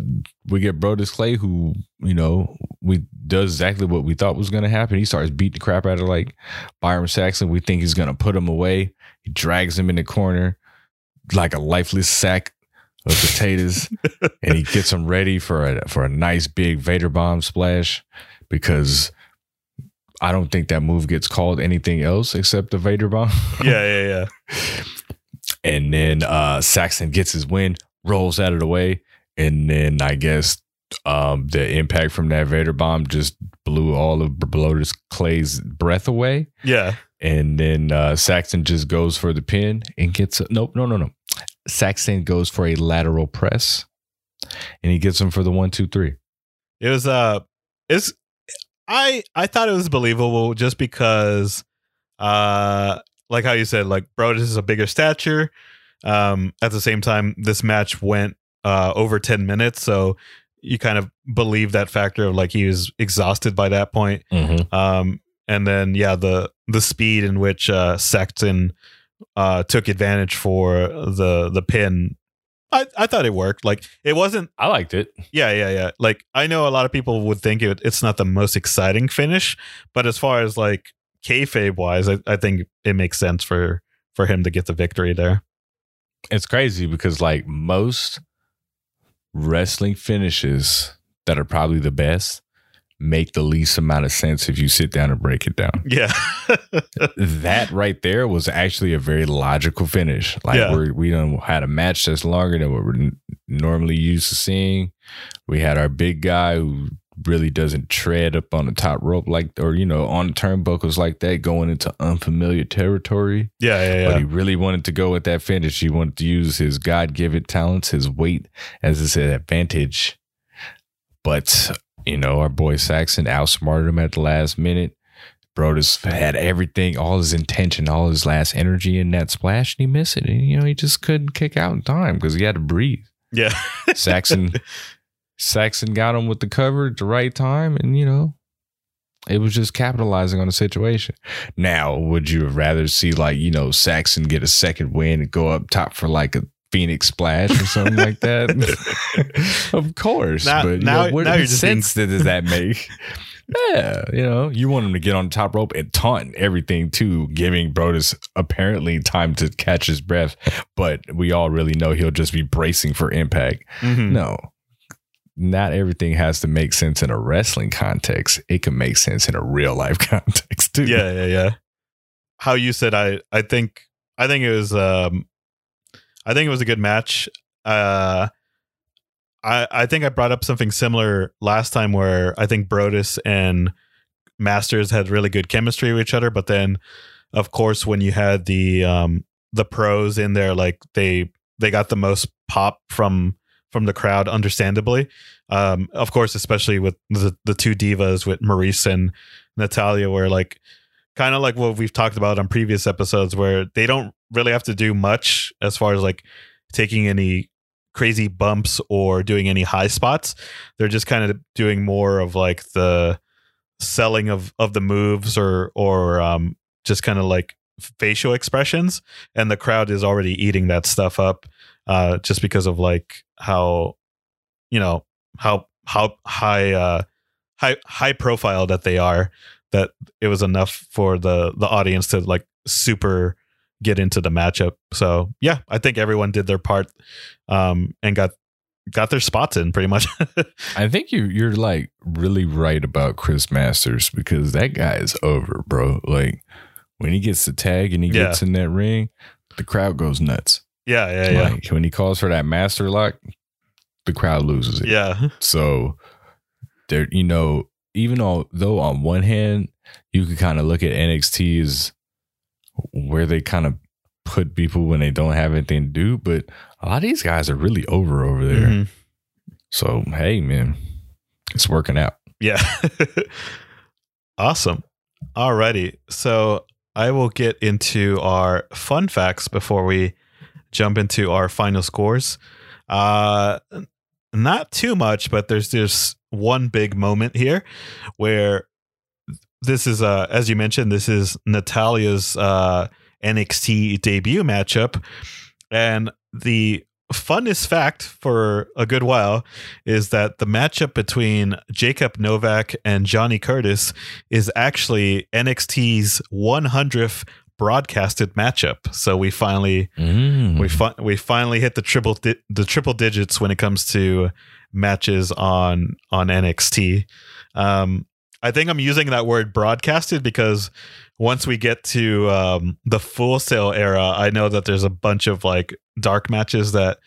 we get Brodus Clay who you know we does exactly what we thought was gonna happen. He starts beating the crap out of like Byron Saxton. We think he's gonna put him away. He drags him in the corner like a lifeless sack of potatoes, and he gets him ready for a for a nice big Vader bomb splash because. I don't think that move gets called anything else except the Vader bomb. yeah yeah yeah And then uh Saxton gets his win, rolls out of the way, and then I guess um the impact from that Vader bomb just blew all of Bloatus Clay's breath away. yeah And then uh Saxton just goes for the pin and gets a, nope, no, no, no. Saxton goes for a lateral press and he gets him for the one, two, three. It was uh it's I I thought it was believable just because uh like how you said like Brodus is a bigger stature. Um, at the same time, this match went uh, over 10 minutes. So you kind of believe that factor of like he was exhausted by that point. Mm-hmm. Um, and then yeah, the the speed in which uh, Saxton uh, took advantage for the the pin. I, I thought it worked. Like it wasn't. I liked it. Yeah, yeah, yeah. Like I know a lot of people would think it, it's not the most exciting finish, but as far as like kayfabe wise, I, I think it makes sense for for him to get the victory there. It's crazy because like most wrestling finishes that are probably the best make the least amount of sense if you sit down and break it down. Yeah. that right there was actually a very logical finish. Like Yeah. we're, we done had a match that's longer than what we're n- normally used to seeing. We had our big guy who really doesn't tread up on the top rope like, or you know, on turnbuckles like that, going into unfamiliar territory. Yeah, yeah, But he really wanted to go with that finish. He wanted to use his God given talents, his weight as his advantage. But, you know, our boy Saxton outsmarted him at the last minute. Brodus had everything, all his intention, all his last energy in that splash, and he missed it. And, you know, he just couldn't kick out in time because he had to breathe. Yeah. Saxton Saxton got him with the cover at the right time, and you know, it was just capitalizing on the situation. Now, would you rather see like you know Saxton get a second win and go up top for like a Phoenix splash or something like that? of course, Now- but you now- know, what now just being- sense does that make? Yeah, you know, you want him to get on the top rope and taunt everything too, giving Brodus apparently time to catch his breath. But we all really know he'll just be bracing for impact. Mhm. No, not everything has to make sense in a wrestling context. It can make sense in a real life context too. yeah yeah yeah how you said i i think i think it was um i think it was a good match uh i i think i brought up something similar last time where i think brodus and masters had really good chemistry with each other but then of course when you had the um the pros in there like they they got the most pop from from the crowd understandably. Um of course especially with the the two divas with maryse and natalya where like kind of like what we've talked about on previous episodes where they don't really have to do much as far as like taking any crazy bumps or doing any high spots. They're just kind of doing more of like the selling of of the moves or or um just kind of like facial expressions. And the crowd is already eating that stuff up uh just because of like how you know how how high uh high high profile that they are that it was enough for the the audience to like super get into the matchup so yeah i think everyone did their part um and got got their spots in pretty much I think you you're like really right about Chris Masters because that guy is over, bro. Like when he gets the tag and he Yeah. gets in that ring, the crowd goes nuts. Yeah yeah yeah when he calls for that master lock, the crowd loses it. yeah So there, you know, even though though on one hand you could kind of look at NXT as where they kind of put people when they don't have anything to do, but a lot of these guys are really over over there. Mhm. So hey, man, it's working out. Yeah. awesome. Alrighty. So I will get into our fun facts before we jump into our final scores. Uh not too much, but there's just one big moment here where this is uh as you mentioned, this is Natalya's uh NXT debut matchup. And the funnest fact for a good while is that the matchup between Jacob Novak and Johnny Curtis is actually NXT's 100th broadcasted matchup. So we finally Mm. we fi- we finally hit the triple di- the triple digits when it comes to matches on on NXT. Um, I think I'm using that word broadcasted because once we get to um, the Full Sail era, I know that there's a bunch of like dark matches that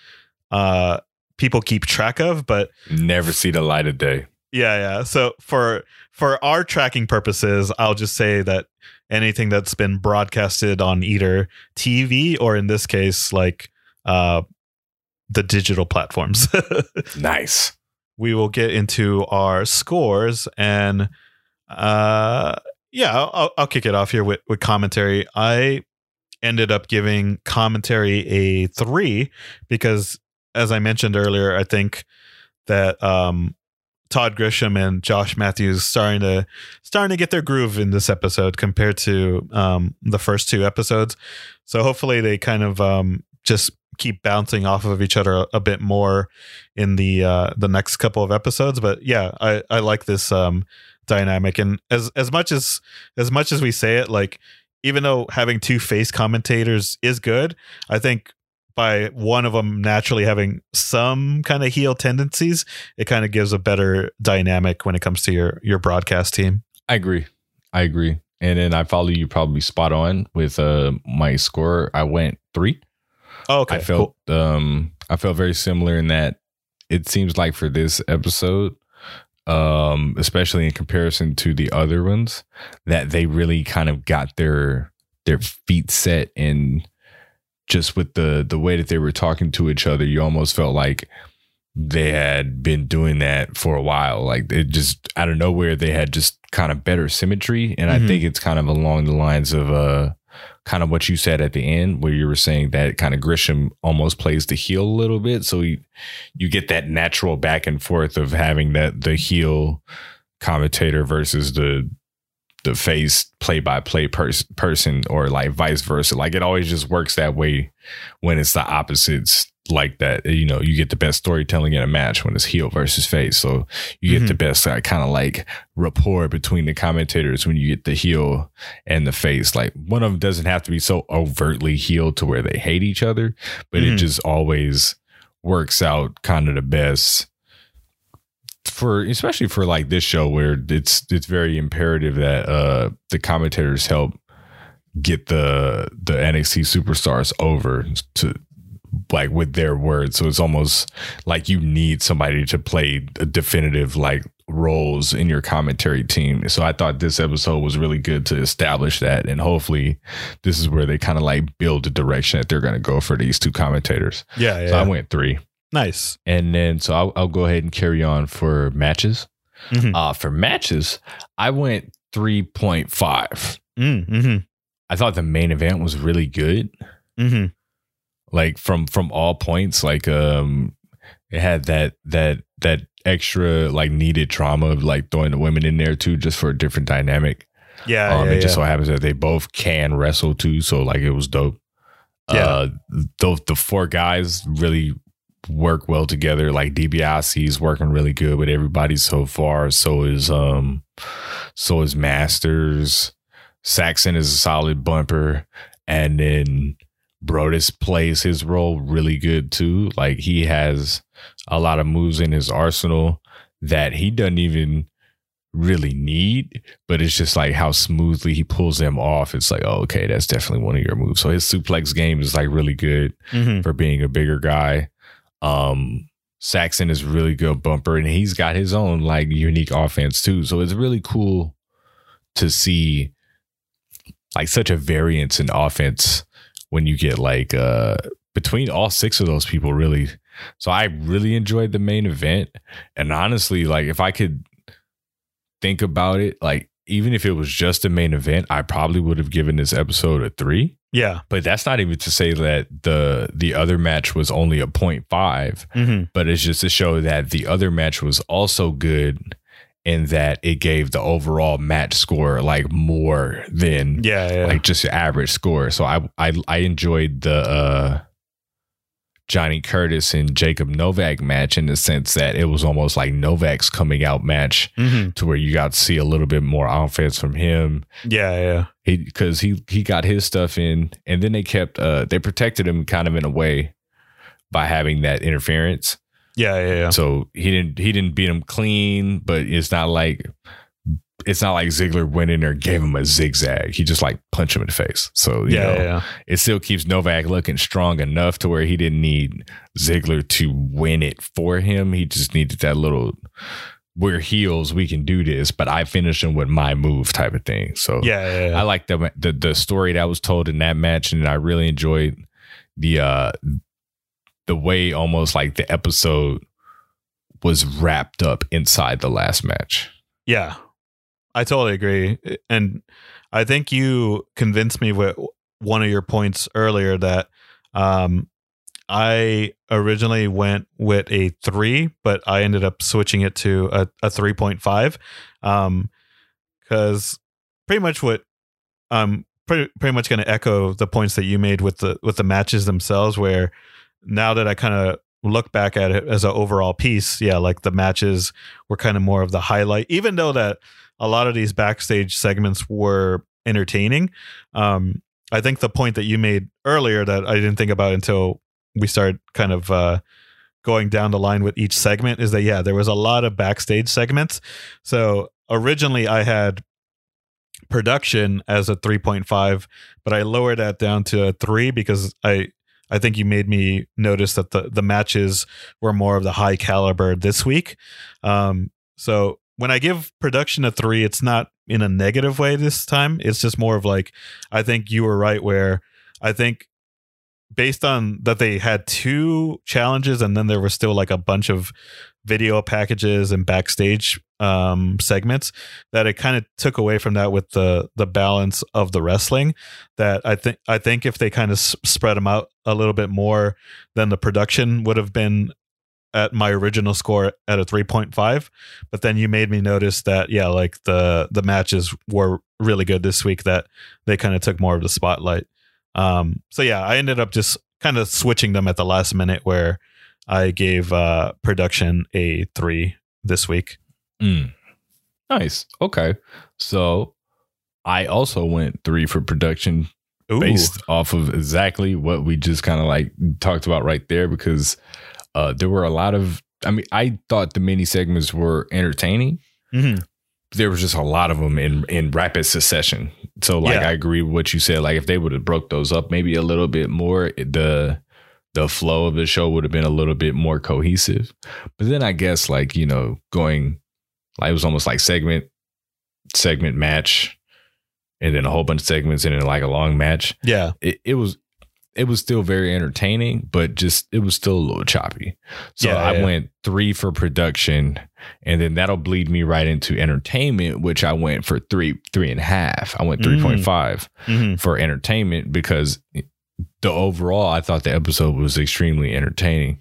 uh, people keep track of, but Never see the light of day. yeah, yeah. So for for our tracking purposes, I'll just say that anything that's been broadcasted on either TV or in this case, like uh the digital platforms. Nice. we will get into our scores and uh yeah, I'll, I'll- kick it off here with, with commentary. I ended up giving commentary a three because, as I mentioned earlier, I think that um, Todd Grisham and Josh Matthews starting to starting to get their groove in this episode compared to um, the first two episodes. So hopefully they kind of um, just keep bouncing off of each other a, a bit more in the uh, the next couple of episodes. But yeah, I I like this um, dynamic, and as as much as as much as we say it, like even though having two face commentators is good, I think by one of them naturally having some kind of heel tendencies, it kind of gives a better dynamic when it comes to your your broadcast team. I agree. I agree. And then I follow you probably spot on with uh my score. I went three. Oh, okay. I felt um I felt very similar in that it seems like for this episode, um, especially in comparison to the other ones, that they really kind of got their their feet set and just with the the way that they were talking to each other, you almost felt like they had been doing that for a while. Like it just out of nowhere, they had just kind of better symmetry. And Mhm. I think it's kind of along the lines of uh kind of what you said at the end, where you were saying that kind of Grisham almost plays the heel a little bit. So you you get that natural back and forth of having that the heel commentator versus the the face play by play person or like vice versa. Like it always just works that way when it's the opposites like that. You know, you get the best storytelling in a match when it's heel versus face. So you get the best uh, kind of like rapport between the commentators when you get the heel and the face. Like one of them doesn't have to be so overtly heel to where they hate each other, but it Mhm. just always works out kind of the best for especially for like this show where it's it's very imperative that uh the commentators help get the the NXT superstars over to like with their words. So it's almost like you need somebody to play a definitive like roles in your commentary team. So i thought this episode was really good to establish that and hopefully this is where they kind of like build the direction that they're going to go for these two commentators. Yeah, yeah. so i went three nice. and then so I'll, I'll go ahead and carry on for matches. Mhm. Uh, for matches, I went three point five. Mm, mm-hmm. I thought the main event was really good. Mm-hmm. Like from from all points, like um, it had that that that extra like needed drama of like throwing the women in there too, just for a different dynamic. Yeah, um, yeah, it just yeah. so happens that they both can wrestle too, so like it was dope. Yeah. Uh, the the four guys really work well together. Like DiBiase's working really good with everybody so far. So is um, so is Masters. Saxton is a solid bumper, and then Brodus plays his role really good too. Like he has a lot of moves in his arsenal that he doesn't even really need, but it's just like how smoothly he pulls them off. It's like, oh, okay, that's definitely one of your moves. So his suplex game is like really good Mhm. for being a bigger guy. Um, Saxton is really good bumper, and he's got his own like unique offense too. So it's really cool to see like such a variance in offense when you get like uh between all six of those people really so i really enjoyed the main event and honestly like if i could think about it like even if it was just a main event i probably would have given this episode a three Yeah. but that's not even to say that the the other match was only a 0.5 Mm-hmm. but it's just to show that the other match was also good in that it gave the overall match score like more than Yeah, yeah. like just your average score. So I I I enjoyed the uh Johnny Curtis and Jacob Novak match in the sense that it was almost like Novak's coming out match Mhm. to where you got to see a little bit more offense from him. Yeah, yeah. He because he he got his stuff in, and then they kept uh they protected him kind of in a way by having that interference. Yeah, yeah, yeah. So he didn't he didn't beat him clean, but it's not like it's not like Ziggler went in there and gave him a zigzag. He just like punched him in the face. So you Yeah, know, yeah, yeah. it still keeps Novak looking strong enough to where he didn't need Ziggler to win it for him. He just needed that little we're heels, we can do this, but I finished him with my move type of thing. So Yeah, yeah, yeah. I like the, the the story that was told in that match, and I really enjoyed the uh the way almost like the episode was wrapped up inside the last match. Yeah, I totally agree, and I think you convinced me with one of your points earlier that um, I originally went with a three, but I ended up switching it to a, a 3.5. Um, cause pretty much what I'm pretty, pretty much going to echo the points that you made with the, with the matches themselves, where now that I kind of look back at it as an overall piece, yeah, like the matches were kind of more of the highlight, even though that a lot of these backstage segments were entertaining. Um, I think the point that you made earlier that I didn't think about until we started kind of uh, going down the line with each segment is that yeah, there was a lot of backstage segments. So originally I had production as a 3.5, but I lowered that down to a 3 because I I think you made me notice that the the matches were more of the high caliber this week. Um, so when I give production a three, it's not in a negative way this time. It's just more of like, I think you were right where I think based on that they had two challenges and then there was still like a bunch of video packages and backstage um segments that it kind of took away from that with the the balance of the wrestling that i think i think if they kind of s- spread them out a little bit more then the production would have been at my original score at a 3.5 but then you made me notice that yeah like the the matches were really good this week that they kind of took more of the spotlight um so yeah i ended up just kind of switching them at the last minute where i gave uh production a 3 this week Mm. Nice. Okay. So I also went three for production Ooh. based off of exactly what we just kind of like talked about right there because uh, there were a lot of, I mean, I thought the mini segments were entertaining. Mhm. There was just a lot of them in in rapid succession. So like Yeah. I agree with what you said. Like if they would have broke those up maybe a little bit more, the the flow of the show would have been a little bit more cohesive. But then I guess like, you know, going like it was almost like segment segment match and then a whole bunch of segments and then like a long match. yeah It, it was it was still very entertaining, but just it was still a little choppy. So Yeah, I yeah. went three for production, and then that'll bleed me right into entertainment, which I went for three three and a half. I went Mm. three point five Mhm. for entertainment because the overall I thought the episode was extremely entertaining.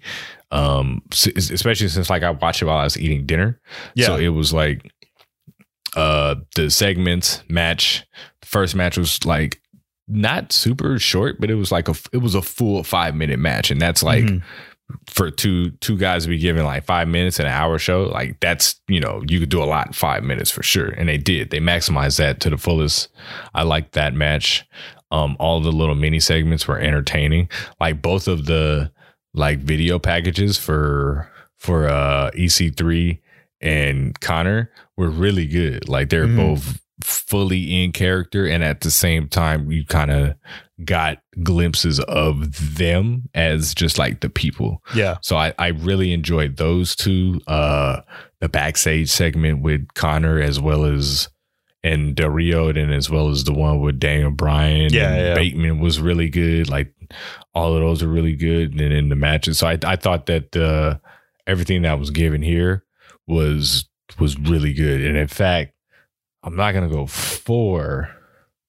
Um, especially since like I watched it while I was eating dinner. Yeah. So it was like uh the segments match. First match was like not super short, but it was like a it was a full five minute match, and that's like Mhm. for two two guys to be given like five minutes in an hour show. Like that's you know you could do a lot in five minutes for sure, and they did. They maximized that to the fullest. I liked that match. Um, all the little mini segments were entertaining. Like both of the like video packages for for uh EC3 and Conor were really good. Like they're Mhm. both fully in character and at the same time you kind of got glimpses of them as just like the people. yeah So I, I really enjoyed those two. Uh the backstage segment with Conor as well as and Del Rio and as well as the one with Daniel Bryan Yeah, and yeah. Bateman was really good. Like all of those are really good. And then in the matches. So I I thought that uh everything that was given here was was really good. And in fact, I'm not gonna go four,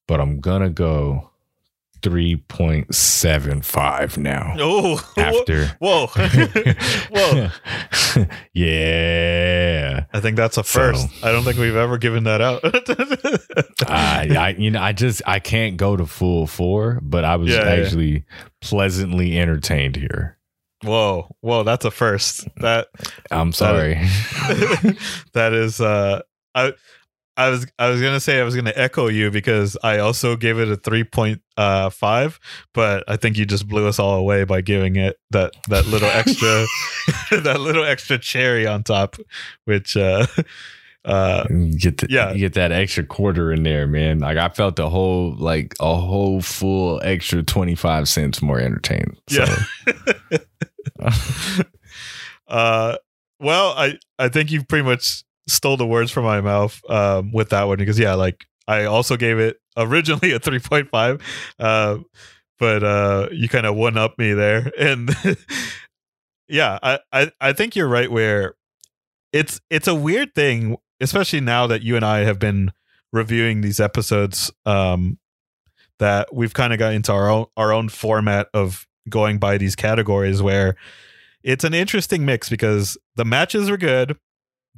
but I'm gonna go three point seven five now. oh After whoa whoa yeah. i think that's a So- first i don't think we've ever given that out I, I you know I just I can't go to full four, but I was Yeah, yeah. actually pleasantly entertained here. whoa whoa that's a first that I'm sorry. that is uh i i was i was gonna say i was gonna echo you because i also gave it a 3.5 but i think you just blew us all away by giving it that that little extra that little extra cherry on top which uh uh You get the, Yeah. you get that extra quarter in there, man. Like I felt the whole like a whole full extra twenty five cents more entertained. So, Yeah. uh well i i think you've pretty much stole the words from my mouth um with that one because yeah like i also gave it originally a 3.5 uh but uh you kind of one up me there. And yeah I, I i think you're right where it's it's a weird thing especially now that you and i have been reviewing these episodes um that we've kind of got into our own our own format of going by these categories where it's an interesting mix because the matches are good,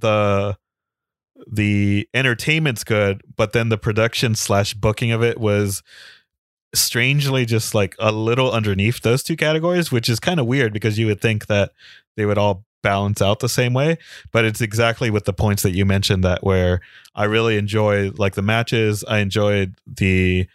the the entertainment's good, but then the production slash booking of it was strangely just like a little underneath those two categories, which is kind of weird because you would think that they would all balance out the same way but it's exactly with the points that you mentioned that where i really enjoy like the matches i enjoyed the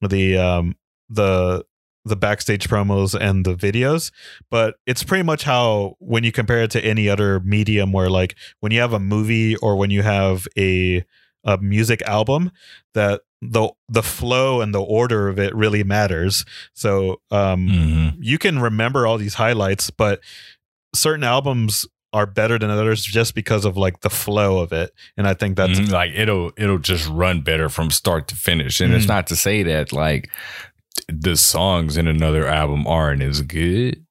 the um the the backstage promos and the videos but it's pretty much how when you compare it to any other medium where like when you have a movie or when you have a a music album that the the flow and the order of it really matters so um Mhm. you can remember all these highlights but certain albums are better than others just because of like the flow of it and i think that's Mhm. like it'll it'll just run better from start to finish. And it's Mhm. not to say that like the songs in another album aren't as good,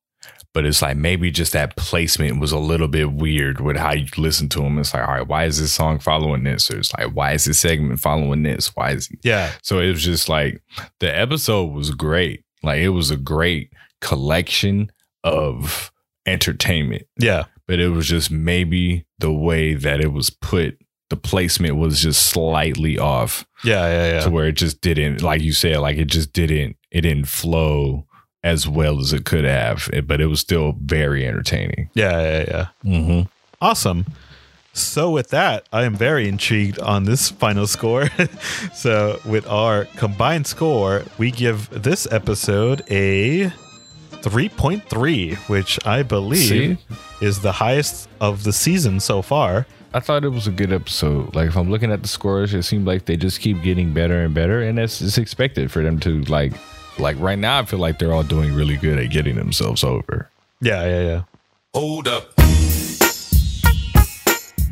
but it's like maybe just that placement was a little bit weird with how you listen to them. It's like, all right, why is this song following this? Or it's like, why is this segment following this? Why is yeah so it was just like the episode was great. Like it was a great collection of entertainment yeah but it was just maybe the way that it was put the placement was just slightly off yeah yeah yeah to where it just didn't like you said like it just didn't it didn't flow as well as it could have It- but it was still very entertaining yeah yeah yeah mm-hmm. Awesome. So with that, I am very intrigued on this final score. so with our combined score, we give this episode a 3.3, which I believe is the highest of the season so far. I thought it was a good episode like if i'm looking at the scores it seemed like they just keep getting better and better and that's it's expected for them to like like right now i feel like they're all doing really good at getting themselves over Yeah, yeah, yeah. Hold up.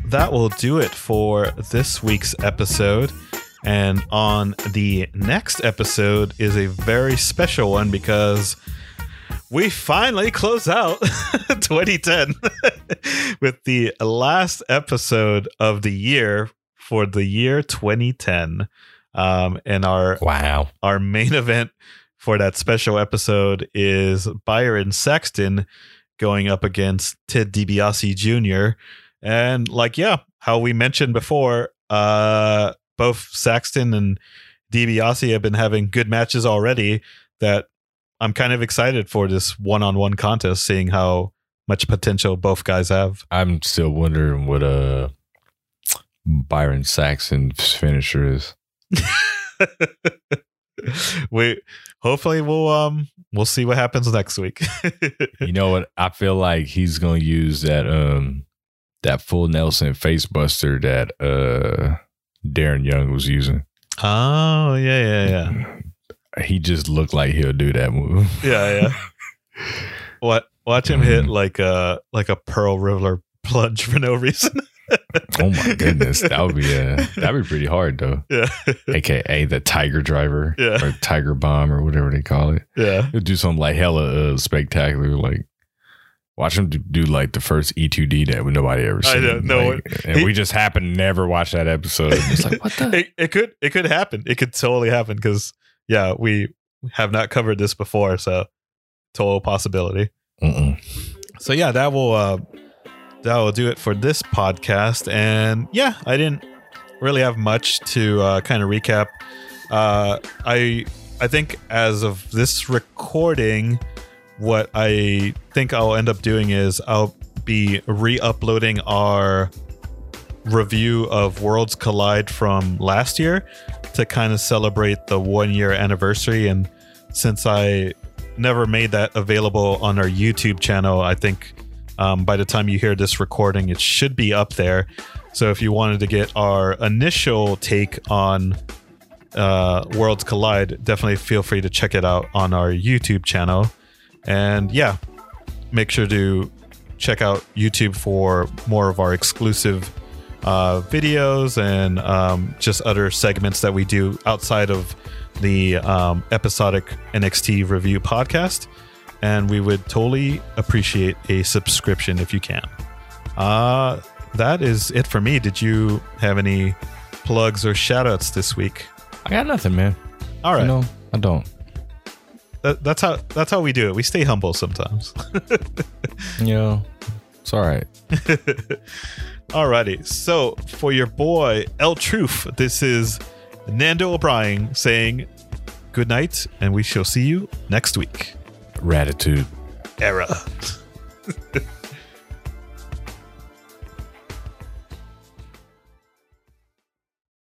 that will do it for this week's episode. And on the next episode is a very special one because we finally close out 2010 with the last episode of the year for the year 2010. Um, and our wow our main event for that special episode is Byron Saxton going up against Ted DiBiase Jr. And like, yeah, how we mentioned before, uh, both Saxton and DiBiase have been having good matches already. That I'm kind of excited for this one-on-one contest, seeing how much potential both guys have. i'm still wondering what uh byron saxton's finisher is we hopefully we'll um we'll see what happens next week. you know what? I feel like he's gonna use that um that full Nelson face buster that uh Darren Young was using. oh yeah, yeah, yeah. He just looked like he'll do that move. Yeah, yeah. what? Watch him hit like a like a Pearl River plunge for no reason. oh my goodness, that would be uh that'd be pretty hard though. yeah, AKA the Tiger Driver Yeah. or Tiger Bomb or whatever they call it. yeah, He'll do something like hella uh, spectacular, like. Watch him do, do like the first E2D that nobody ever I seen. don't know Like, and he- we just happen to never watch that episode. It's like, what the? it, it could it could happen. It could totally happen because yeah, we have not covered this before, so total possibility. Mm-mm. So yeah, that will uh that will do it for this podcast. And yeah, I didn't really have much to uh, kind of recap. Uh, I I think as of this recording, what I think I'll end up doing is I'll be re-uploading our review of Worlds Collide from last year to kind of celebrate the one year anniversary. And since I never made that available on our YouTube channel, I think um, by the time you hear this recording, it should be up there. So if you wanted to get our initial take on uh, Worlds Collide, definitely feel free to check it out on our YouTube channel. And yeah, make sure to check out YouTube for more of our exclusive uh, videos and um, just other segments that we do outside of the um, episodic NXT review podcast. And we would totally appreciate a subscription if you can. Uh, that is it for me. Did you have any plugs or shout outs this week? I got nothing, man. All right. No, I don't. That, that's how that's how we do it. We stay humble sometimes. You know, it's all right. Alrighty. So for your boy El Truth, this is Nando O'Brien saying good night, and we shall see you next week. Ratitude. Era.